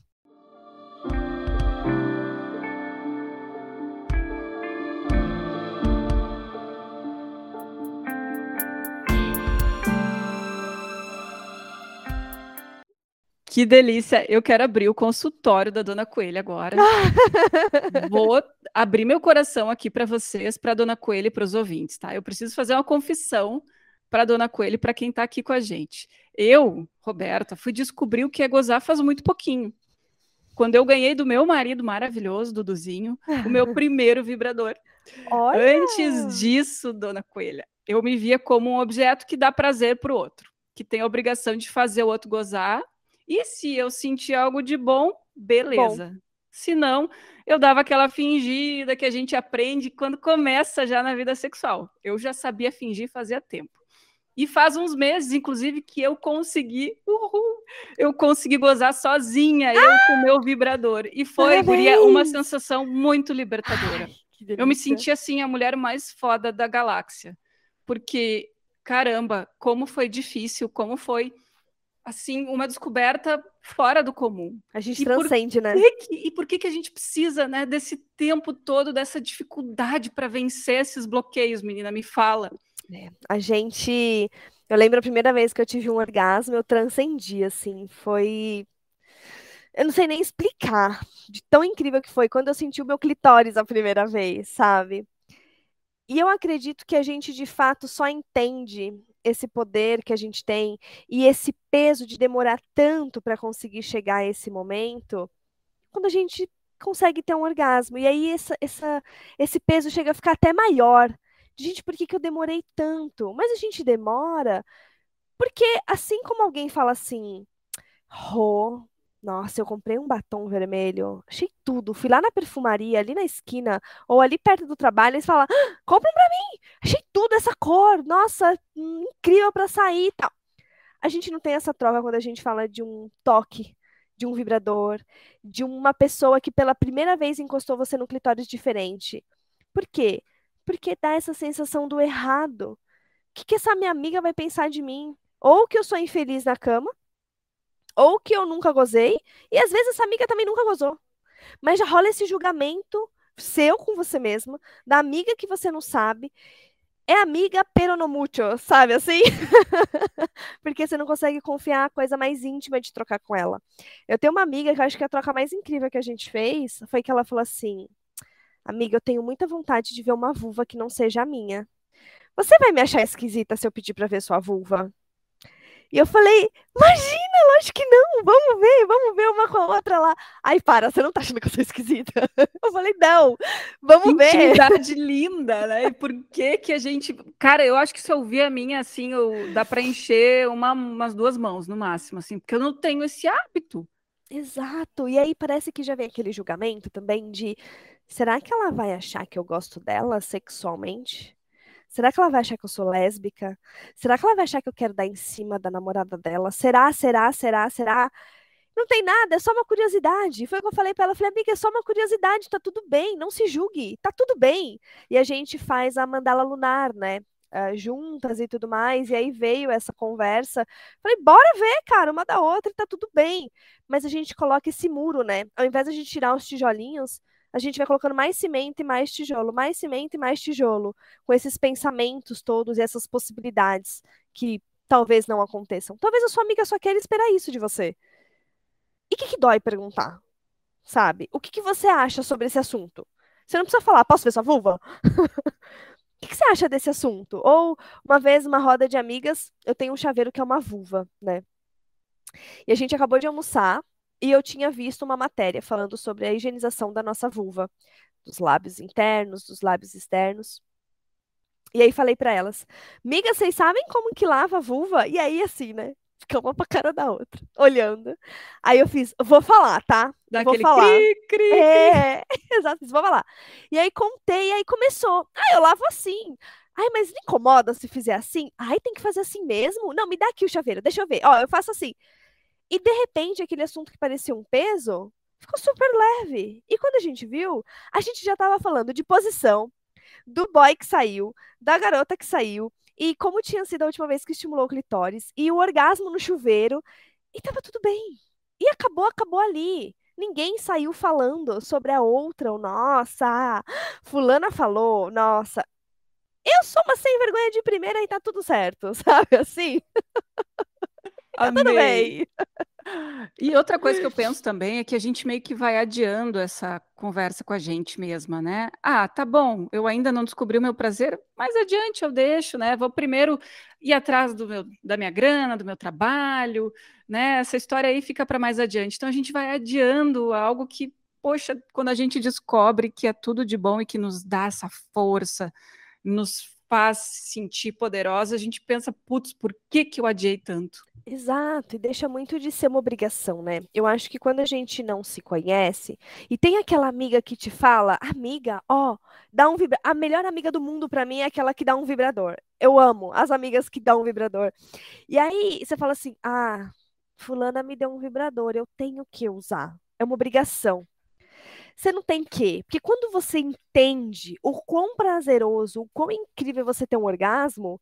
Que delícia! Eu quero abrir o consultório da Dona Coelho agora. Vou abrir meu coração aqui para vocês, para a Dona Coelho e para os ouvintes, tá? Eu preciso fazer uma confissão para a Dona Coelho, para quem está aqui com a gente. Eu, Roberta, fui descobrir o que é gozar faz muito pouquinho. Quando eu ganhei do meu marido maravilhoso, Duduzinho, o meu primeiro vibrador. Olha! Antes disso, Dona Coelha, eu me via como um objeto que dá prazer para o outro, que tem a obrigação de fazer o outro gozar e se eu sentir algo de bom, beleza. Bom. Se não, eu dava aquela fingida que a gente aprende quando começa já na vida sexual. Eu já sabia fingir fazia tempo. E faz uns meses, inclusive, que eu consegui, uhul, eu consegui gozar sozinha, ah! eu com meu vibrador. E foi, guria, uma sensação muito libertadora. Ai, eu me senti assim, a mulher mais foda da galáxia. Porque, caramba, como foi difícil, como foi assim, uma descoberta fora do comum. A gente e transcende, né? Que, e por que, que a gente precisa, né, desse tempo todo, dessa dificuldade para vencer esses bloqueios, menina? Me fala. É, a gente. Eu lembro a primeira vez que eu tive um orgasmo, eu transcendi, assim, foi. Eu não sei nem explicar de tão incrível que foi quando eu senti o meu clitóris a primeira vez, sabe? E eu acredito que a gente de fato só entende esse poder que a gente tem e esse peso de demorar tanto para conseguir chegar a esse momento, quando a gente consegue ter um orgasmo. E aí essa, essa, esse peso chega a ficar até maior. Gente, por que, que eu demorei tanto? Mas a gente demora porque, assim como alguém fala assim, Rô, Nossa, eu comprei um batom vermelho, achei tudo. Fui lá na perfumaria, ali na esquina, ou ali perto do trabalho, eles falam: ah, compra pra mim! Achei tudo essa cor, nossa, incrível pra sair e tal. A gente não tem essa troca quando a gente fala de um toque, de um vibrador, de uma pessoa que pela primeira vez encostou você no clitóris diferente. Por quê? Porque dá essa sensação do errado. O que, que essa minha amiga vai pensar de mim? Ou que eu sou infeliz na cama, ou que eu nunca gozei, e às vezes essa amiga também nunca gozou. Mas já rola esse julgamento seu com você mesma, da amiga que você não sabe. É amiga pero no mucho, sabe assim? Porque você não consegue confiar a coisa mais íntima de trocar com ela. Eu tenho uma amiga que eu acho que a troca mais incrível que a gente fez foi que ela falou assim: Amiga, eu tenho muita vontade de ver uma vulva que não seja a minha. Você vai me achar esquisita se eu pedir para ver sua vulva? E eu falei, imagina, lógico que não, vamos ver, vamos ver uma com a outra lá. Aí, para, você não tá achando que eu sou esquisita? Eu falei, não, vamos ver. Intimidade linda, né? E por que que a gente... Cara, eu acho que se eu ouvir a minha, assim, eu... dá pra encher uma, umas duas mãos, no máximo, assim, porque eu não tenho esse hábito. Exato, e aí parece que já vem aquele julgamento também de, será que ela vai achar que eu gosto dela sexualmente? Será que ela vai achar que eu sou lésbica? Será que ela vai achar que eu quero dar em cima da namorada dela? Será, será, será, será? Não tem nada, é só uma curiosidade. Foi o que eu falei para ela. Eu falei, amiga, é só uma curiosidade, tá tudo bem, não se julgue, tá tudo bem. E a gente faz a mandala lunar, né? Uh, juntas e tudo mais, e aí veio essa conversa. Falei, bora ver, cara, uma da outra e tá tudo bem. Mas a gente coloca esse muro, né? Ao invés de a gente tirar os tijolinhos, a gente vai colocando mais cimento e mais tijolo, mais cimento e mais tijolo, com esses pensamentos todos e essas possibilidades que talvez não aconteçam. Talvez a sua amiga só queira esperar isso de você. E o que, que dói perguntar? Sabe? O que, que você acha sobre esse assunto? Você não precisa falar, posso ver sua vulva? O que, que, você acha desse assunto? Ou, uma vez, uma roda de amigas, eu tenho um chaveiro que é uma vulva, né? E a gente acabou de almoçar, e eu tinha visto uma matéria falando sobre a higienização da nossa vulva, dos lábios internos, dos lábios externos. E aí falei para elas, miga, vocês sabem como que lava a vulva? E aí, assim, né? Fica uma pra cara da outra, olhando. Aí eu fiz, vou falar, tá? Dá vou falar. Cri, cri, é, exato, vou falar. E aí contei, e aí começou. Ah, eu lavo assim. Ai, mas não incomoda se fizer assim? Ai, tem que fazer assim mesmo? Não, me dá aqui o chaveiro, deixa eu ver. Ó, eu faço assim. E de repente, aquele assunto que parecia um peso ficou super leve. E quando a gente viu, a gente já estava falando de posição, do boy que saiu, da garota que saiu, e como tinha sido a última vez que estimulou o clitóris, e o orgasmo no chuveiro, e tava tudo bem. E acabou, acabou ali. Ninguém saiu falando sobre a outra, ou nossa, fulana falou, nossa. Eu sou uma sem vergonha de primeira e tá tudo certo, sabe assim? Tá tudo bem. E outra coisa que eu penso também é que a gente meio que vai adiando essa conversa com a gente mesma, né? Ah, tá bom, eu ainda não descobri o meu prazer, mais adiante eu deixo, né? Vou primeiro ir atrás do meu, da minha grana, do meu trabalho, né? Essa história aí fica para mais adiante. Então a gente vai adiando algo que, poxa, quando a gente descobre que é tudo de bom e que nos dá essa força, nos faz sentir poderosa, a gente pensa, putz, por que, que eu adiei tanto? Exato, e deixa muito de ser uma obrigação, né? Eu acho que quando a gente não se conhece, e tem aquela amiga que te fala, amiga, ó, dá um vibrador. A melhor amiga do mundo para mim é aquela que dá um vibrador. Eu amo as amigas que dão um vibrador. E aí você fala assim, ah, fulana me deu um vibrador, eu tenho que usar. É uma obrigação. Você não tem que. Porque quando você entende o quão prazeroso, o quão incrível você ter um orgasmo,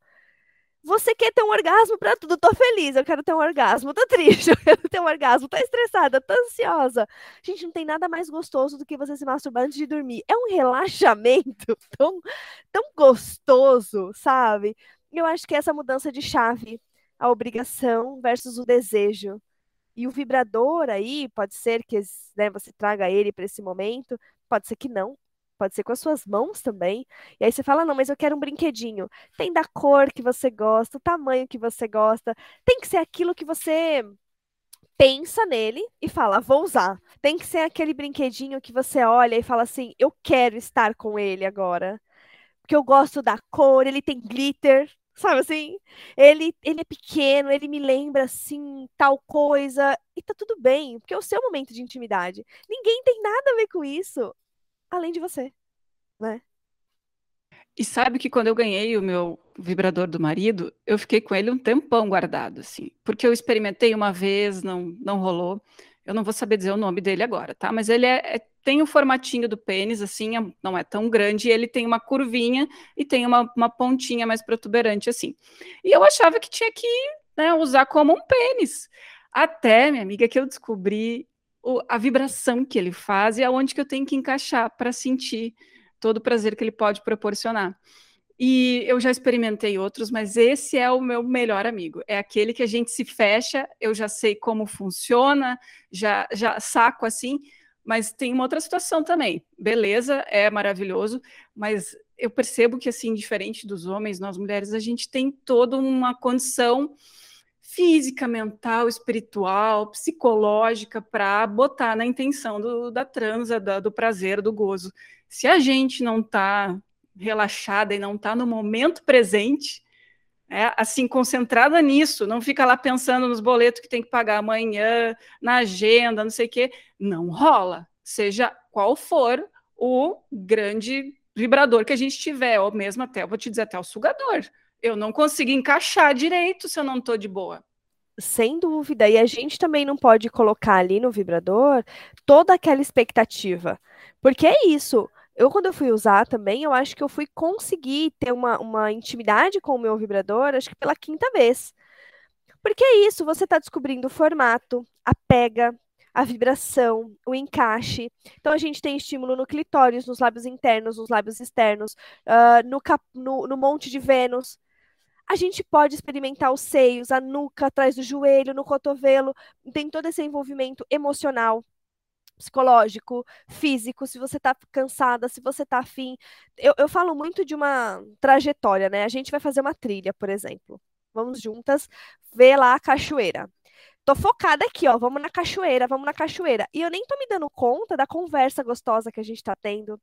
você quer ter um orgasmo para tudo. Tô feliz, eu quero ter um orgasmo. Tô triste, eu quero ter um orgasmo. Tô estressada, tô ansiosa. Gente, não tem nada mais gostoso do que você se masturbar antes de dormir. É um relaxamento tão, tão gostoso, sabe? Eu acho que essa mudança de chave, a obrigação versus o desejo, e o vibrador aí, pode ser que né, você traga ele para esse momento, pode ser que não. Pode ser com as suas mãos também. E aí você fala: não, mas eu quero um brinquedinho. Tem da cor que você gosta, o tamanho que você gosta. Tem que ser aquilo que você pensa nele e fala: vou usar. Tem que ser aquele brinquedinho que você olha e fala assim: eu quero estar com ele agora. Porque eu gosto da cor, ele tem glitter. Sabe assim? Ele, ele é pequeno, ele me lembra assim, tal coisa, e tá tudo bem, porque é o seu momento de intimidade. Ninguém tem nada a ver com isso, além de você, né? E sabe que quando eu ganhei o meu vibrador do marido, eu fiquei com ele um tempão guardado, assim, porque eu experimentei uma vez, não, não rolou. Eu não vou saber dizer o nome dele agora, tá? Mas ele é, é tem o formatinho do pênis, assim, é, não é tão grande, ele tem uma curvinha e tem uma, uma pontinha mais protuberante, assim. E eu achava que tinha que né, usar como um pênis. Até, minha amiga, que eu descobri o, a vibração que ele faz e aonde que eu tenho que encaixar para sentir todo o prazer que ele pode proporcionar. E eu já experimentei outros, mas esse é o meu melhor amigo. É aquele que a gente se fecha, eu já sei como funciona, já, já saco assim, mas tem uma outra situação também. Beleza, é maravilhoso, mas eu percebo que, assim, diferente dos homens, nós mulheres, a gente tem toda uma condição física, mental, espiritual, psicológica para botar na intenção do, da transa, da, do prazer, do gozo. Se a gente não está relaxada e não está no momento presente, é, assim, concentrada nisso, não fica lá pensando nos boletos que tem que pagar amanhã, na agenda, não sei o quê, não rola. Seja qual for o grande vibrador que a gente tiver, ou mesmo até, vou te dizer, até o sugador. Eu não consigo encaixar direito se eu não estou de boa. Sem dúvida. E a gente também não pode colocar ali no vibrador toda aquela expectativa. Porque é isso. Eu, quando eu fui usar também, eu acho que eu fui conseguir ter uma, uma intimidade com o meu vibrador, acho que pela quinta vez. Porque é isso, você está descobrindo o formato, a pega, a vibração, o encaixe. Então, a gente tem estímulo no clitóris, nos lábios internos, nos lábios externos, uh, no, cap no, no monte de Vênus. A gente pode experimentar os seios, a nuca, atrás do joelho, no cotovelo. Tem todo esse envolvimento emocional psicológico, físico, se você tá cansada, se você tá afim. Eu, eu falo muito de uma trajetória, né? A gente vai fazer uma trilha, por exemplo. Vamos juntas ver lá a cachoeira. Tô focada aqui, ó. Vamos na cachoeira, vamos na cachoeira. E eu nem tô me dando conta da conversa gostosa que a gente tá tendo,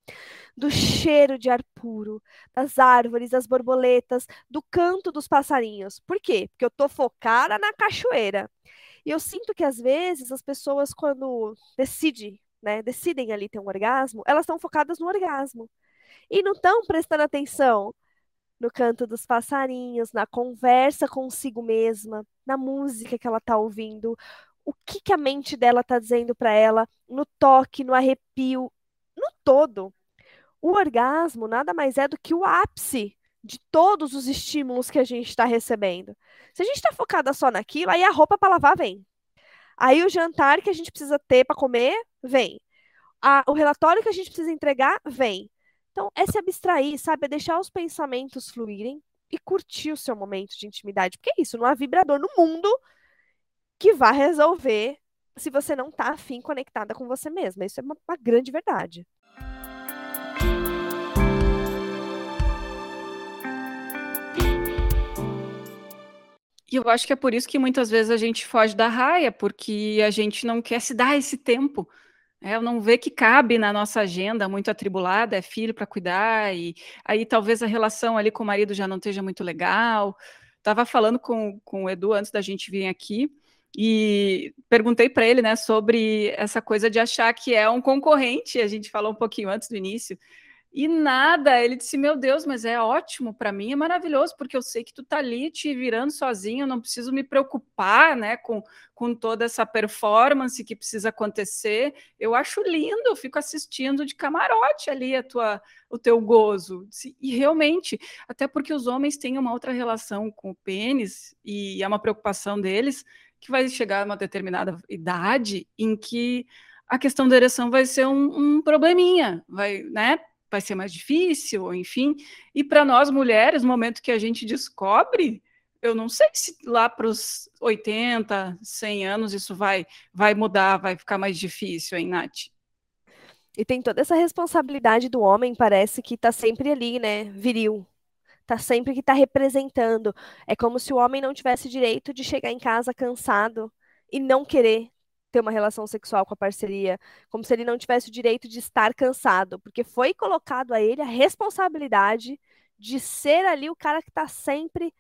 do cheiro de ar puro, das árvores, das borboletas, do canto dos passarinhos. Por quê? Porque eu tô focada na cachoeira. E eu sinto que às vezes as pessoas, quando decidem, né, decidem ali ter um orgasmo, elas estão focadas no orgasmo. E não estão prestando atenção no canto dos passarinhos, na conversa consigo mesma, na música que ela está ouvindo, o que, que a mente dela está dizendo para ela, no toque, no arrepio, no todo. O orgasmo nada mais é do que o ápice de todos os estímulos que a gente está recebendo. Se a gente está focada só naquilo, aí a roupa para lavar vem. Aí o jantar que a gente precisa ter para comer, vem. A, o relatório que a gente precisa entregar, vem. Então, é se abstrair, sabe? É deixar os pensamentos fluírem e curtir o seu momento de intimidade. Porque é isso, não há vibrador no mundo que vá resolver se você não está afim conectada com você mesma. Isso é uma, uma grande verdade. E eu acho que é por isso que muitas vezes a gente foge da raia, porque a gente não quer se dar esse tempo. É, não vê que cabe na nossa agenda muito atribulada, é filho para cuidar, e aí talvez a relação ali com o marido já não esteja muito legal. Estava falando com, com o Edu antes da gente vir aqui, e perguntei para ele né, sobre essa coisa de achar que é um concorrente, a gente falou um pouquinho antes do início, e nada, ele disse: Meu Deus, mas é ótimo para mim, é maravilhoso, porque eu sei que tu tá ali te virando sozinho, eu não preciso me preocupar né, com, com toda essa performance que precisa acontecer. Eu acho lindo, eu fico assistindo de camarote ali a tua, o teu gozo. E realmente, até porque os homens têm uma outra relação com o pênis, e é uma preocupação deles, que vai chegar a uma determinada idade em que a questão da ereção vai ser um, um probleminha, vai, né? Vai ser mais difícil, enfim. E para nós mulheres, no momento que a gente descobre, eu não sei se lá para os 80, 100 anos isso vai, vai mudar, vai ficar mais difícil, hein, Nath? E tem toda essa responsabilidade do homem, parece que está sempre ali, né? Viril. Tá sempre que está representando. É como se o homem não tivesse direito de chegar em casa cansado e não querer ter uma relação sexual com a parceria, como se ele não tivesse o direito de estar cansado, porque foi colocado a ele a responsabilidade de ser ali o cara que está sempre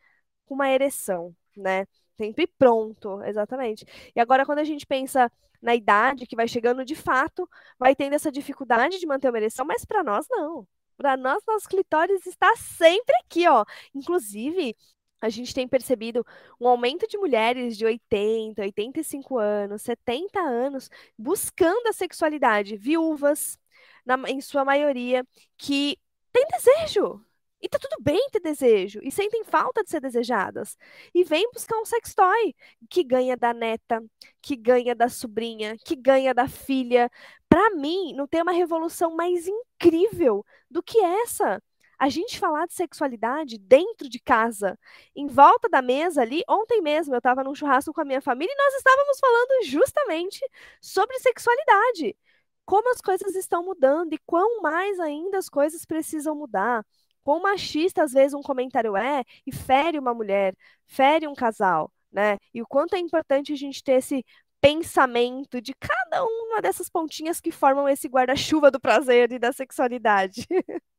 com uma ereção, né? Sempre pronto, exatamente. E agora, quando a gente pensa na idade que vai chegando de fato, vai tendo essa dificuldade de manter uma ereção, mas para nós não. Para nós, nosso clitóris está sempre aqui, ó. Inclusive, a gente tem percebido um aumento de mulheres de 80, 85 anos, 70 anos, buscando a sexualidade, viúvas, na, em sua maioria, que têm desejo. E tá tudo bem ter desejo, e sentem falta de ser desejadas. E vem buscar um sextoy que ganha da neta, que ganha da sobrinha, que ganha da filha. Para mim, não tem uma revolução mais incrível do que essa a gente falar de sexualidade dentro de casa, em volta da mesa ali. Ontem mesmo eu estava num churrasco com a minha família e nós estávamos falando justamente sobre sexualidade. Como as coisas estão mudando e quão mais ainda as coisas precisam mudar. Quão machista às vezes um comentário é e fere uma mulher, fere um casal, né? E o quanto é importante a gente ter esse pensamento de cada uma dessas pontinhas que formam esse guarda-chuva do prazer e da sexualidade.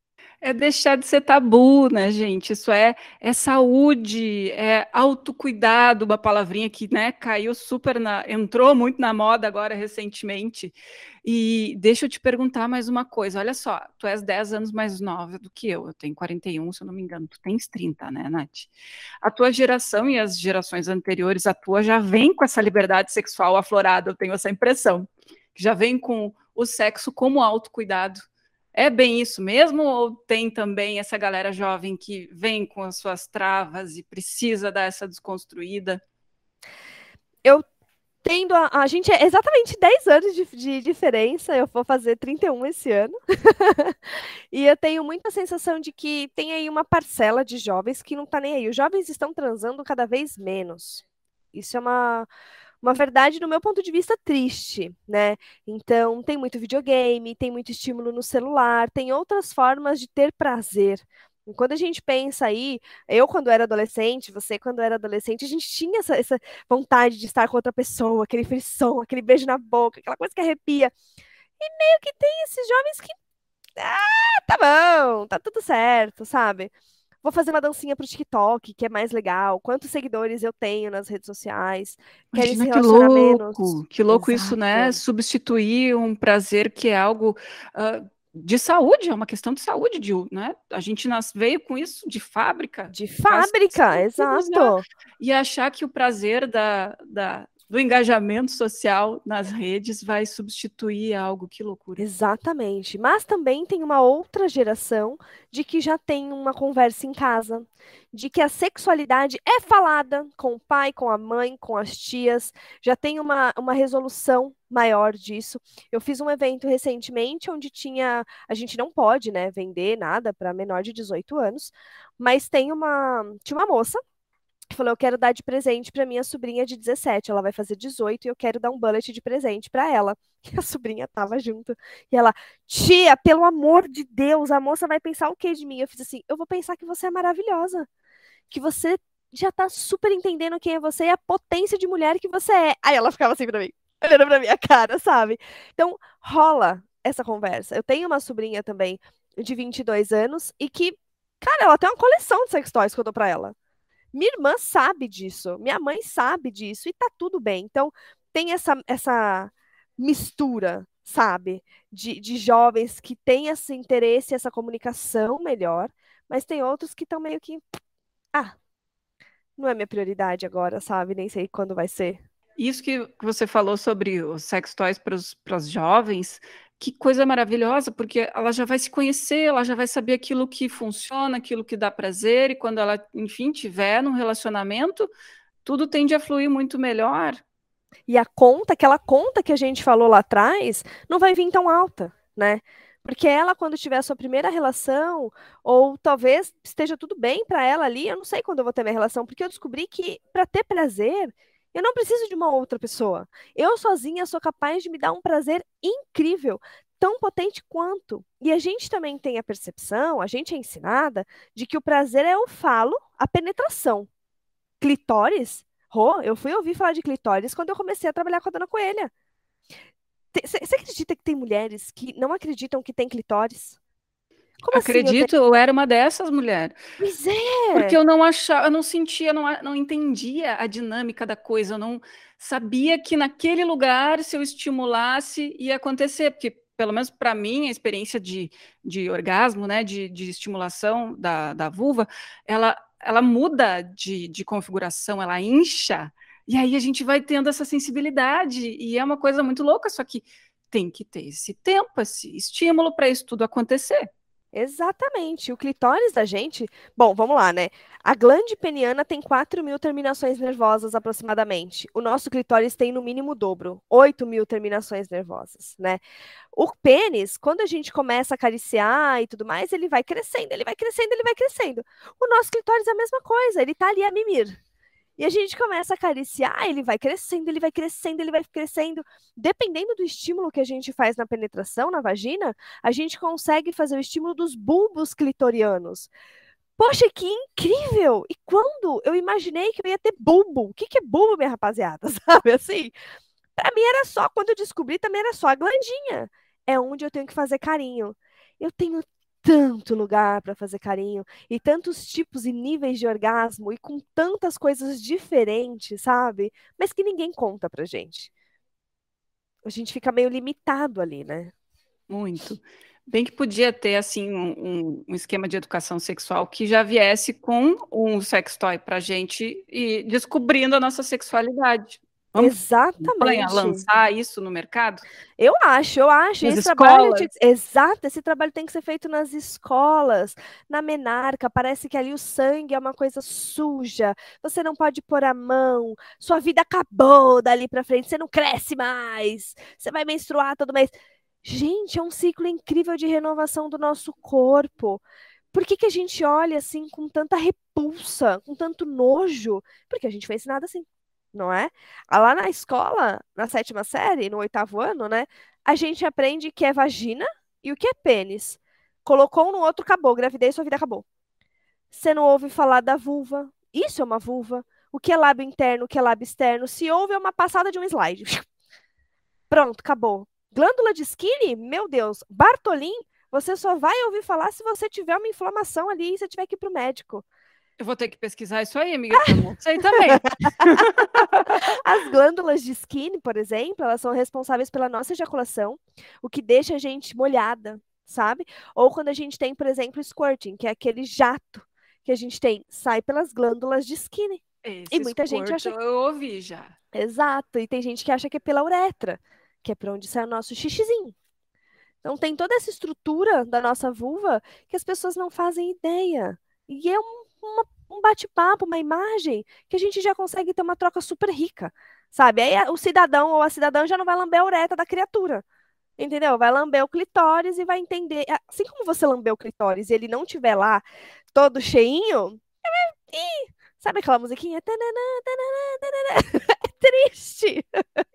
É deixar de ser tabu, né, gente? Isso é, é saúde, é autocuidado, uma palavrinha que né, caiu super na. entrou muito na moda agora recentemente. E deixa eu te perguntar mais uma coisa. Olha só, tu és 10 anos mais nova do que eu. Eu tenho 41, se eu não me engano. Tu tens 30, né, Nath? A tua geração e as gerações anteriores, a tua já vem com essa liberdade sexual aflorada, eu tenho essa impressão. Já vem com o sexo como autocuidado é bem isso mesmo? Ou tem também essa galera jovem que vem com as suas travas e precisa dar essa desconstruída? Eu tendo a. A gente é exatamente 10 anos de, de diferença, eu vou fazer 31 esse ano. e eu tenho muita sensação de que tem aí uma parcela de jovens que não tá nem aí. Os jovens estão transando cada vez menos. Isso é uma uma verdade, do meu ponto de vista, triste, né? Então, tem muito videogame, tem muito estímulo no celular, tem outras formas de ter prazer. E quando a gente pensa aí, eu quando era adolescente, você quando era adolescente, a gente tinha essa, essa vontade de estar com outra pessoa, aquele frisson, aquele beijo na boca, aquela coisa que arrepia. E meio que tem esses jovens que. Ah, tá bom, tá tudo certo, sabe? Vou fazer uma dancinha pro TikTok, que é mais legal. Quantos seguidores eu tenho nas redes sociais? Querem Imagina se relacionar que louco, menos. Que louco Exato. isso, né? Substituir um prazer que é algo uh, de saúde, é uma questão de saúde, de, né? A gente nas, veio com isso de fábrica. De fábrica, exato. E achar que o prazer da, da, do engajamento social nas redes vai substituir algo, que loucura. Exatamente. Mas também tem uma outra geração de que já tem uma conversa em casa, de que a sexualidade é falada com o pai, com a mãe, com as tias, já tem uma, uma resolução maior disso. Eu fiz um evento recentemente onde tinha, a gente não pode, né, vender nada para menor de 18 anos, mas tem uma, tinha uma moça falou: Eu quero dar de presente para minha sobrinha de 17. Ela vai fazer 18 e eu quero dar um bullet de presente para ela. E a sobrinha tava junto. E ela, tia, pelo amor de Deus, a moça vai pensar o que de mim? Eu fiz assim: Eu vou pensar que você é maravilhosa. Que você já tá super entendendo quem é você e a potência de mulher que você é. Aí ela ficava assim pra mim, olhando pra minha cara, sabe? Então, rola essa conversa. Eu tenho uma sobrinha também de 22 anos e que, cara, ela tem uma coleção de sex toys que eu dou pra ela. Minha irmã sabe disso, minha mãe sabe disso e tá tudo bem. Então, tem essa, essa mistura, sabe, de, de jovens que têm esse interesse, essa comunicação melhor, mas tem outros que estão meio que. Ah, não é minha prioridade agora, sabe? Nem sei quando vai ser. Isso que você falou sobre os sex toys para os jovens, que coisa maravilhosa, porque ela já vai se conhecer, ela já vai saber aquilo que funciona, aquilo que dá prazer, e quando ela, enfim, tiver num relacionamento, tudo tende a fluir muito melhor. E a conta, aquela conta que a gente falou lá atrás, não vai vir tão alta, né? Porque ela, quando tiver a sua primeira relação, ou talvez esteja tudo bem para ela ali, eu não sei quando eu vou ter minha relação, porque eu descobri que para ter prazer, eu não preciso de uma outra pessoa. Eu sozinha sou capaz de me dar um prazer incrível, tão potente quanto. E a gente também tem a percepção, a gente é ensinada, de que o prazer é o falo, a penetração. Clitóris? Oh, eu fui ouvir falar de clitóris quando eu comecei a trabalhar com a dona Coelha. Você acredita que tem mulheres que não acreditam que tem clitóris? Como Acredito, assim, eu, eu, era uma dessas mulheres. Pois é. Porque eu não achava, eu não sentia, não, não entendia a dinâmica da coisa, eu não sabia que naquele lugar, se eu estimulasse, ia acontecer, porque pelo menos para mim, a experiência de, de orgasmo, né, de, de estimulação da, da vulva, ela, ela muda de, de configuração, ela incha, e aí a gente vai tendo essa sensibilidade, e é uma coisa muito louca, só que tem que ter esse tempo, esse estímulo para isso tudo acontecer. Exatamente. O clitóris da gente. Bom, vamos lá, né? A glande peniana tem 4 mil terminações nervosas aproximadamente. O nosso clitóris tem no mínimo o dobro, 8 mil terminações nervosas, né? O pênis, quando a gente começa a acariciar e tudo mais, ele vai crescendo, ele vai crescendo, ele vai crescendo. O nosso clitóris é a mesma coisa, ele tá ali a mimir. E a gente começa a acariciar, ele vai crescendo, ele vai crescendo, ele vai crescendo. Dependendo do estímulo que a gente faz na penetração, na vagina, a gente consegue fazer o estímulo dos bulbos clitorianos. Poxa, que incrível! E quando eu imaginei que eu ia ter bulbo? O que, que é bulbo, minha rapaziada? Sabe assim? Pra mim era só, quando eu descobri, também era só a glandinha. É onde eu tenho que fazer carinho. Eu tenho tanto lugar para fazer carinho e tantos tipos e níveis de orgasmo e com tantas coisas diferentes, sabe? Mas que ninguém conta pra gente. A gente fica meio limitado ali, né? Muito. Bem que podia ter assim um, um esquema de educação sexual que já viesse com um sex toy pra gente e descobrindo a nossa sexualidade. Vamos Exatamente. lançar isso no mercado? Eu acho, eu acho. Nas esse trabalho, exato, esse trabalho tem que ser feito nas escolas, na menarca. Parece que ali o sangue é uma coisa suja. Você não pode pôr a mão. Sua vida acabou dali para frente. Você não cresce mais. Você vai menstruar todo mês. Gente, é um ciclo incrível de renovação do nosso corpo. Por que, que a gente olha assim com tanta repulsa, com tanto nojo? Porque a gente foi ensinado assim não é? Ah, lá na escola, na sétima série, no oitavo ano, né? A gente aprende que é vagina e o que é pênis. Colocou um no outro, acabou. Gravidez, sua vida acabou. Você não ouve falar da vulva. Isso é uma vulva. O que é lábio interno, o que é lábio externo. Se ouve, é uma passada de um slide. Pronto, acabou. Glândula de skinny? Meu Deus. Bartolin, você só vai ouvir falar se você tiver uma inflamação ali e você tiver que ir para o médico. Eu vou ter que pesquisar isso aí, amiga. Eu não sei também. As glândulas de skin, por exemplo, elas são responsáveis pela nossa ejaculação, o que deixa a gente molhada, sabe? Ou quando a gente tem, por exemplo, squirting, que é aquele jato que a gente tem, sai pelas glândulas de skin. Esse e muita gente acha que... eu ouvi já. Exato, e tem gente que acha que é pela uretra, que é para onde sai o nosso xixizinho. Então tem toda essa estrutura da nossa vulva que as pessoas não fazem ideia. E é um uma, um bate-papo, uma imagem, que a gente já consegue ter uma troca super rica, sabe? Aí o cidadão ou a cidadã já não vai lamber a ureta da criatura, entendeu? Vai lamber o clitóris e vai entender. Assim como você lambeu o clitóris e ele não tiver lá todo cheinho, sabe aquela musiquinha? triste.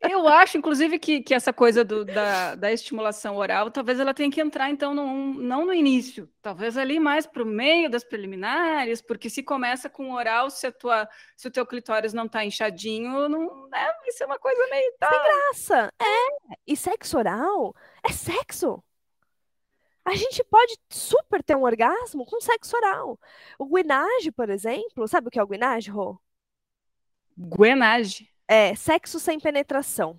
Eu acho, inclusive, que, que essa coisa do, da, da estimulação oral, talvez ela tenha que entrar, então, num, não no início, talvez ali mais para o meio das preliminares, porque se começa com oral, se, a tua, se o teu clitóris não está inchadinho, não, né, vai ser uma coisa meio... Tá... Sem graça, é. E sexo oral é sexo. A gente pode super ter um orgasmo com sexo oral. O guinage, por exemplo, sabe o que é o guinage, Rô? Guenage? É, sexo sem penetração.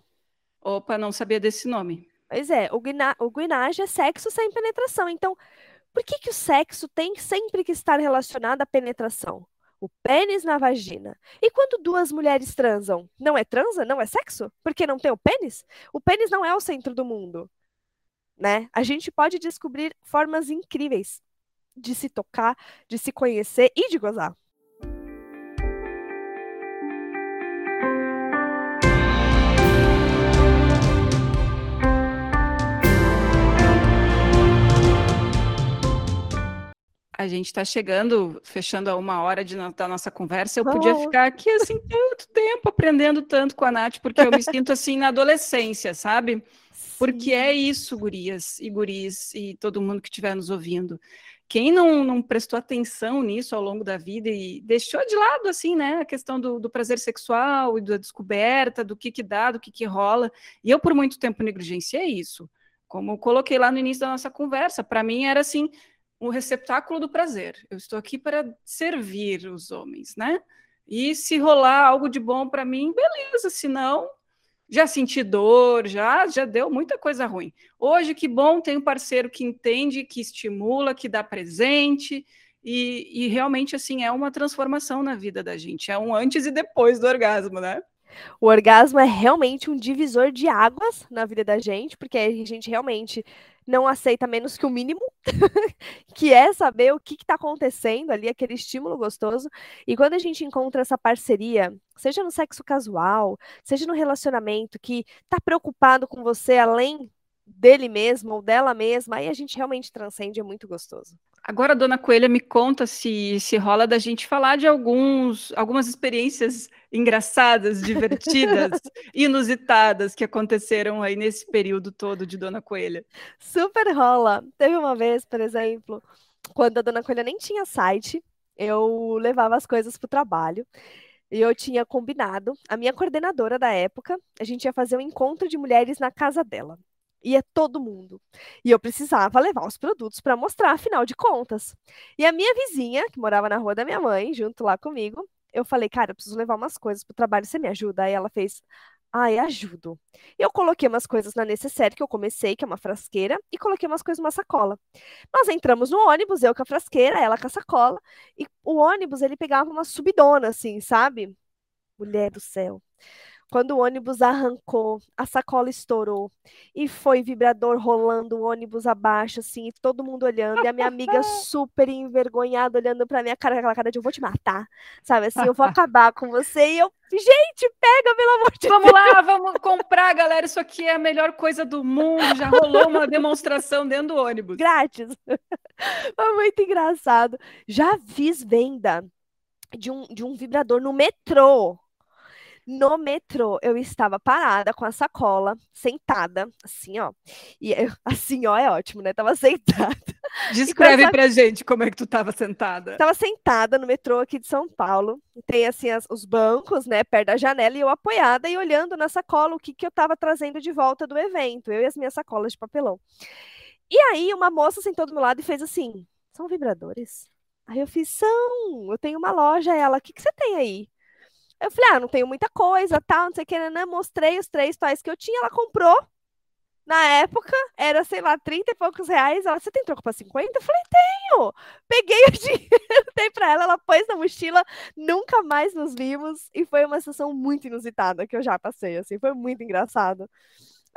Opa, não sabia desse nome. Pois é, o, guina, o guinage é sexo sem penetração. Então, por que, que o sexo tem sempre que estar relacionado à penetração? O pênis na vagina. E quando duas mulheres transam, não é transa? Não é sexo? Porque não tem o pênis? O pênis não é o centro do mundo. Né? A gente pode descobrir formas incríveis de se tocar, de se conhecer e de gozar. a gente está chegando, fechando a uma hora de, da nossa conversa. Eu podia ficar aqui assim tanto tempo aprendendo tanto com a Nath, porque eu me sinto assim na adolescência, sabe? Porque é isso, gurias e guris e todo mundo que estiver nos ouvindo. Quem não, não prestou atenção nisso ao longo da vida e deixou de lado, assim, né, a questão do, do prazer sexual e da descoberta, do que que dá, do que que rola. E eu, por muito tempo, negligenciei isso. Como eu coloquei lá no início da nossa conversa, para mim era assim, um receptáculo do prazer. Eu estou aqui para servir os homens, né? E se rolar algo de bom para mim, beleza. Se não, já senti dor, já já deu muita coisa ruim. Hoje, que bom, tem um parceiro que entende, que estimula, que dá presente. E, e realmente, assim, é uma transformação na vida da gente. É um antes e depois do orgasmo, né? O orgasmo é realmente um divisor de águas na vida da gente, porque a gente realmente não aceita menos que o mínimo, que é saber o que está acontecendo ali, aquele estímulo gostoso. E quando a gente encontra essa parceria, seja no sexo casual, seja no relacionamento, que está preocupado com você além dele mesmo ou dela mesma, aí a gente realmente transcende, é muito gostoso. Agora, dona Coelha, me conta se, se rola da gente falar de alguns, algumas experiências engraçadas, divertidas, inusitadas que aconteceram aí nesse período todo de Dona Coelha. Super rola. Teve uma vez, por exemplo, quando a Dona Coelha nem tinha site, eu levava as coisas para o trabalho. E eu tinha combinado, a minha coordenadora da época, a gente ia fazer um encontro de mulheres na casa dela ia todo mundo. E eu precisava levar os produtos para mostrar, afinal de contas. E a minha vizinha, que morava na rua da minha mãe, junto lá comigo, eu falei, cara, eu preciso levar umas coisas pro trabalho, você me ajuda? Aí ela fez, ai, ajudo. Eu coloquei umas coisas na necessaire que eu comecei, que é uma frasqueira, e coloquei umas coisas numa sacola. Nós entramos no ônibus, eu com a frasqueira, ela com a sacola, e o ônibus, ele pegava uma subidona, assim, sabe? Mulher do céu. Quando o ônibus arrancou, a sacola estourou e foi vibrador rolando o ônibus abaixo, assim, todo mundo olhando, e a minha amiga super envergonhada olhando pra minha cara, aquela cara de eu vou te matar, sabe? Assim, eu vou acabar com você e eu, gente, pega, pelo amor de vamos Deus. Vamos lá, vamos comprar, galera, isso aqui é a melhor coisa do mundo, já rolou uma demonstração dentro do ônibus. Grátis. Foi muito engraçado. Já fiz venda de um, de um vibrador no metrô no metrô, eu estava parada com a sacola, sentada, assim, ó. E eu, assim, ó, é ótimo, né? Tava sentada. Descreve essa... pra gente como é que tu tava sentada. Tava sentada no metrô aqui de São Paulo. Tem, assim, as, os bancos, né, perto da janela, e eu apoiada e olhando na sacola o que, que eu tava trazendo de volta do evento. Eu e as minhas sacolas de papelão. E aí, uma moça sentou do meu lado e fez assim: são vibradores? Aí eu fiz, são, eu tenho uma loja, ela, o que, que você tem aí? Eu falei, ah, não tenho muita coisa, tal, não sei o que, né? Mostrei os três toys que eu tinha, ela comprou. Na época, era, sei lá, 30 e poucos reais. Ela, você tem troco para 50? Eu falei, tenho! Peguei o dinheiro, dei para ela, ela pôs na mochila, nunca mais nos vimos. E foi uma sessão muito inusitada que eu já passei, assim, foi muito engraçado.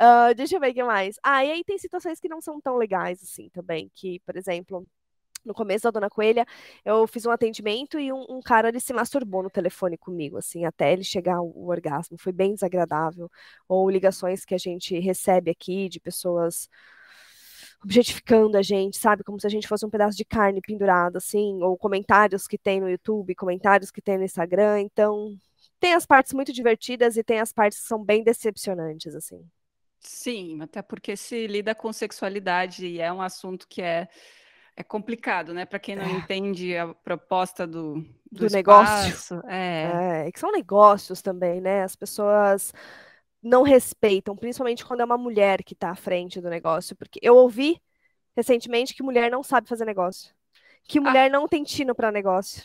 Uh, deixa eu ver o que mais. Ah, e aí tem situações que não são tão legais, assim, também. Que, por exemplo, no começo da Dona Coelha, eu fiz um atendimento e um, um, cara ele se masturbou no telefone comigo, assim, até ele chegar ao orgasmo. Foi bem desagradável. Ou ligações que a gente recebe aqui de pessoas objetificando a gente, sabe? Como se a gente fosse um pedaço de carne pendurado, assim, ou comentários que tem no YouTube, comentários que tem no Instagram. Então, tem as partes muito divertidas e tem as partes que são bem decepcionantes, assim. Sim, até porque se lida com sexualidade e é um assunto que é é complicado, né? Para quem não é. entende a proposta do, do, do negócio. É. é, que são negócios também, né? As pessoas não respeitam, principalmente quando é uma mulher que está à frente do negócio, porque eu ouvi recentemente que mulher não sabe fazer negócio, que ah. mulher ah. não tem tino para negócio.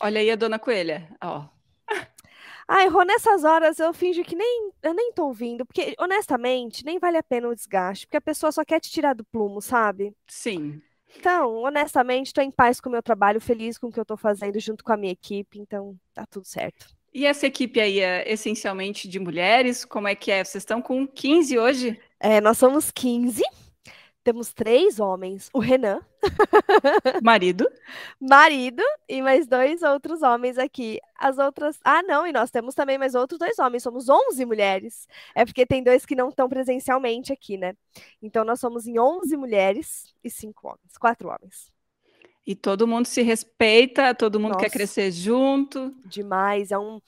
Olha aí a dona Coelha, ó. Ai, Rô, nessas horas eu finjo que nem eu nem tô ouvindo, porque honestamente nem vale a pena o desgaste, porque a pessoa só quer te tirar do plumo, sabe? Sim. Então, honestamente, estou em paz com o meu trabalho, feliz com o que eu estou fazendo junto com a minha equipe, então tá tudo certo. E essa equipe aí é essencialmente de mulheres? Como é que é? Vocês estão com 15 hoje? É, nós somos 15. Temos três homens. O Renan. Marido. Marido e mais dois outros homens aqui. As outras. Ah, não, e nós temos também mais outros dois homens. Somos 11 mulheres. É porque tem dois que não estão presencialmente aqui, né? Então nós somos em 11 mulheres e cinco homens. Quatro homens. E todo mundo se respeita, todo mundo Nossa, quer crescer junto. Demais. É um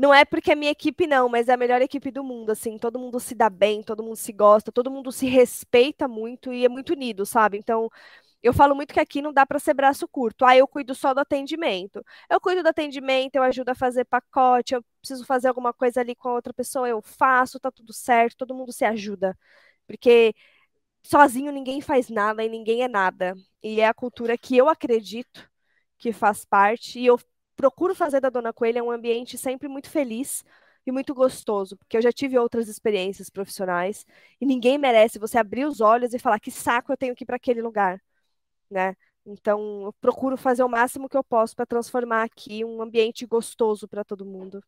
não é porque é minha equipe, não, mas é a melhor equipe do mundo, assim. Todo mundo se dá bem, todo mundo se gosta, todo mundo se respeita muito e é muito unido, sabe? Então, eu falo muito que aqui não dá para ser braço curto. Ah, eu cuido só do atendimento. Eu cuido do atendimento, eu ajudo a fazer pacote, eu preciso fazer alguma coisa ali com a outra pessoa, eu faço, tá tudo certo, todo mundo se ajuda. Porque sozinho ninguém faz nada e ninguém é nada. E é a cultura que eu acredito que faz parte. E eu procuro fazer da Dona Coelha um ambiente sempre muito feliz e muito gostoso, porque eu já tive outras experiências profissionais e ninguém merece você abrir os olhos e falar que saco eu tenho que ir para aquele lugar, né? Então, eu procuro fazer o máximo que eu posso para transformar aqui um ambiente gostoso para todo mundo.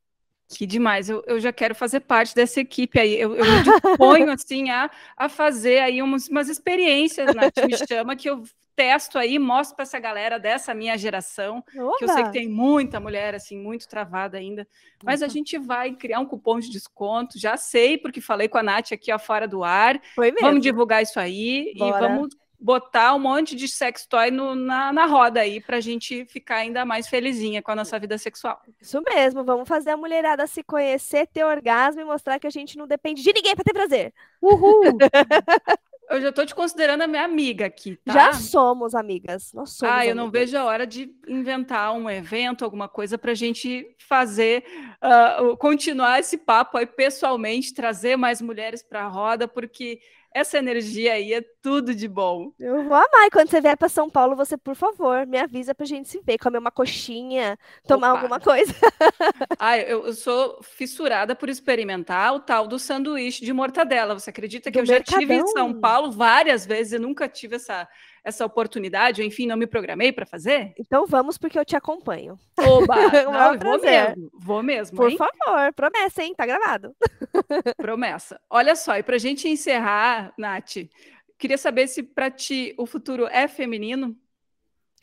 Que demais, eu, eu já quero fazer parte dessa equipe aí. Eu, eu me disponho assim a, a fazer aí umas, umas experiências, Nath, me chama que eu testo aí, mostro para essa galera dessa minha geração, Oba! que eu sei que tem muita mulher assim, muito travada ainda, mas uhum. a gente vai criar um cupom de desconto, já sei, porque falei com a Nath aqui ó, fora do ar. Vamos divulgar isso aí Bora. e vamos botar um monte de sex toy no, na, na roda aí para a gente ficar ainda mais felizinha com a nossa vida sexual. Isso mesmo, vamos fazer a mulherada se conhecer, ter orgasmo e mostrar que a gente não depende de ninguém para ter prazer. Uhul! eu já estou te considerando a minha amiga aqui, tá? Já somos amigas. Nós somos. Ah, eu amigas. não vejo a hora de inventar um evento, alguma coisa para a gente fazer, uh, continuar esse papo aí pessoalmente, trazer mais mulheres para a roda, porque essa energia aí é tudo de bom. Eu vou amar. E quando você vier para São Paulo, você, por favor, me avisa pra gente se ver, comer uma coxinha, tomar Opa. alguma coisa. ah, eu, eu, sou fissurada por experimentar o tal do sanduíche de mortadela. Você acredita que do eu já Mercadão? tive em São Paulo várias vezes e nunca tive essa essa oportunidade, ou enfim, não me programei para fazer? Então vamos, porque eu te acompanho. Oba! não, vou mesmo, vou mesmo. Por hein? favor, promessa, hein? Tá gravado. Promessa. Olha só, e para a gente encerrar, Nath, queria saber se para ti o futuro é feminino?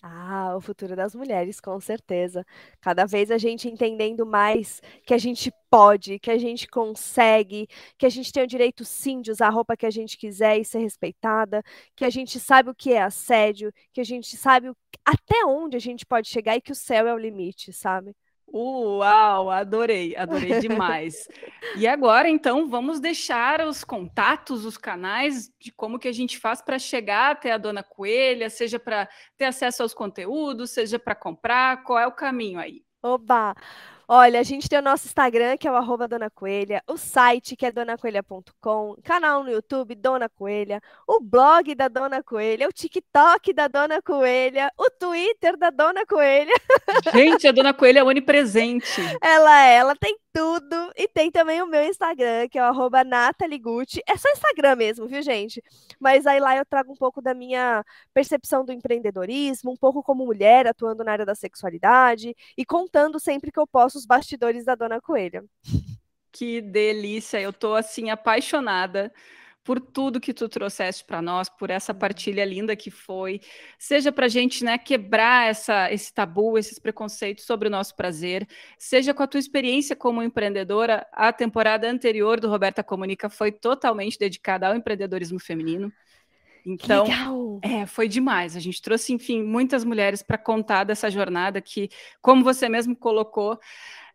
Ah, o futuro das mulheres, com certeza. Cada vez a gente entendendo mais que a gente pode, que a gente consegue, que a gente tem o direito sim de usar a roupa que a gente quiser e ser respeitada, que a gente sabe o que é assédio, que a gente sabe até onde a gente pode chegar e que o céu é o limite, sabe? Uau, adorei, adorei demais. e agora, então, vamos deixar os contatos, os canais de como que a gente faz para chegar até a Dona Coelha, seja para ter acesso aos conteúdos, seja para comprar, qual é o caminho aí? Oba! Olha, a gente tem o nosso Instagram, que é o arroba Dona Coelha, o site, que é donacoelha.com, canal no YouTube, Dona Coelha, o blog da Dona Coelha, o TikTok da Dona Coelha, o Twitter da Dona Coelha. Gente, a Dona Coelha é onipresente. Ela é, ela tem tudo. E tem também o meu Instagram, que é o arroba Gucci. É só Instagram mesmo, viu, gente? Mas aí lá eu trago um pouco da minha percepção do empreendedorismo, um pouco como mulher atuando na área da sexualidade e contando sempre que eu posso os bastidores da Dona Coelha. Que delícia! Eu tô assim apaixonada por tudo que tu trouxeste para nós, por essa uhum. partilha linda que foi, seja para a gente né, quebrar essa, esse tabu, esses preconceitos sobre o nosso prazer, seja com a tua experiência como empreendedora, a temporada anterior do Roberta Comunica foi totalmente dedicada ao empreendedorismo feminino. Então, é, foi demais. A gente trouxe, enfim, muitas mulheres para contar dessa jornada que, como você mesmo colocou,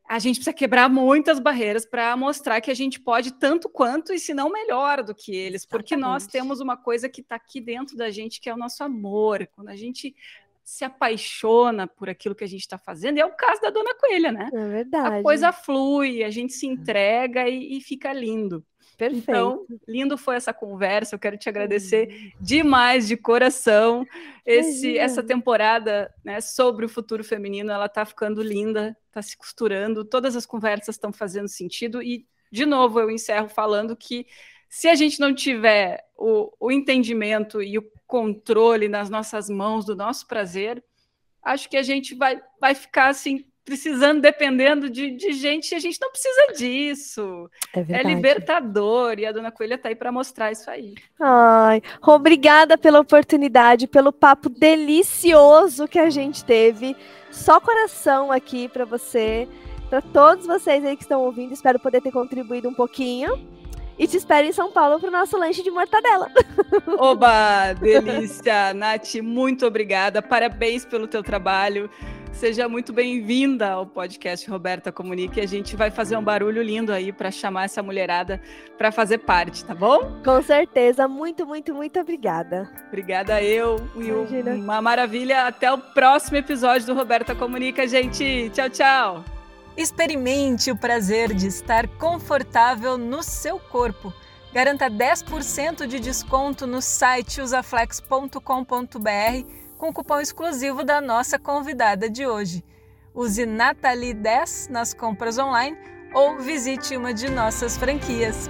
a gente precisa quebrar muitas barreiras para mostrar que a gente pode tanto quanto e se não melhor do que eles, porque nós temos uma coisa que está aqui dentro da gente que é o nosso amor. Quando a gente se apaixona por aquilo que a gente está fazendo, e é o caso da Dona Coelha, né? É verdade. A coisa flui, a gente se entrega e, e fica lindo. Perfeito. Então, lindo foi essa conversa. Eu quero te agradecer demais de coração. Esse, essa temporada né, sobre o futuro feminino, ela está ficando linda, está se costurando. Todas as conversas estão fazendo sentido. E, de novo, eu encerro falando que se a gente não tiver o, o entendimento e o controle nas nossas mãos do nosso prazer, acho que a gente vai, vai ficar assim precisando, dependendo de, de gente, e a gente não precisa disso. É, é libertador, e a Dona Coelha está aí para mostrar isso aí. Ai, obrigada pela oportunidade, pelo papo delicioso que a gente teve. Só coração aqui para você, para todos vocês aí que estão ouvindo. Espero poder ter contribuído um pouquinho. E te espero em São Paulo para o nosso lanche de mortadela. Oba, delícia! Nath, muito obrigada. Parabéns pelo teu trabalho. Seja muito bem-vinda ao podcast Roberta Comunique. A gente vai fazer um barulho lindo aí para chamar essa mulherada para fazer parte, tá bom? Com certeza. Muito, muito, muito obrigada. Obrigada eu. Imagina. Uma maravilha. Até o próximo episódio do Roberta Comunica, gente. Tchau, tchau. Experimente o prazer de estar confortável no seu corpo Garanta 10% de desconto no site usaflex.com.br com cupom exclusivo da nossa convidada de hoje. Use Nathalie10 nas compras online ou visite uma de nossas franquias.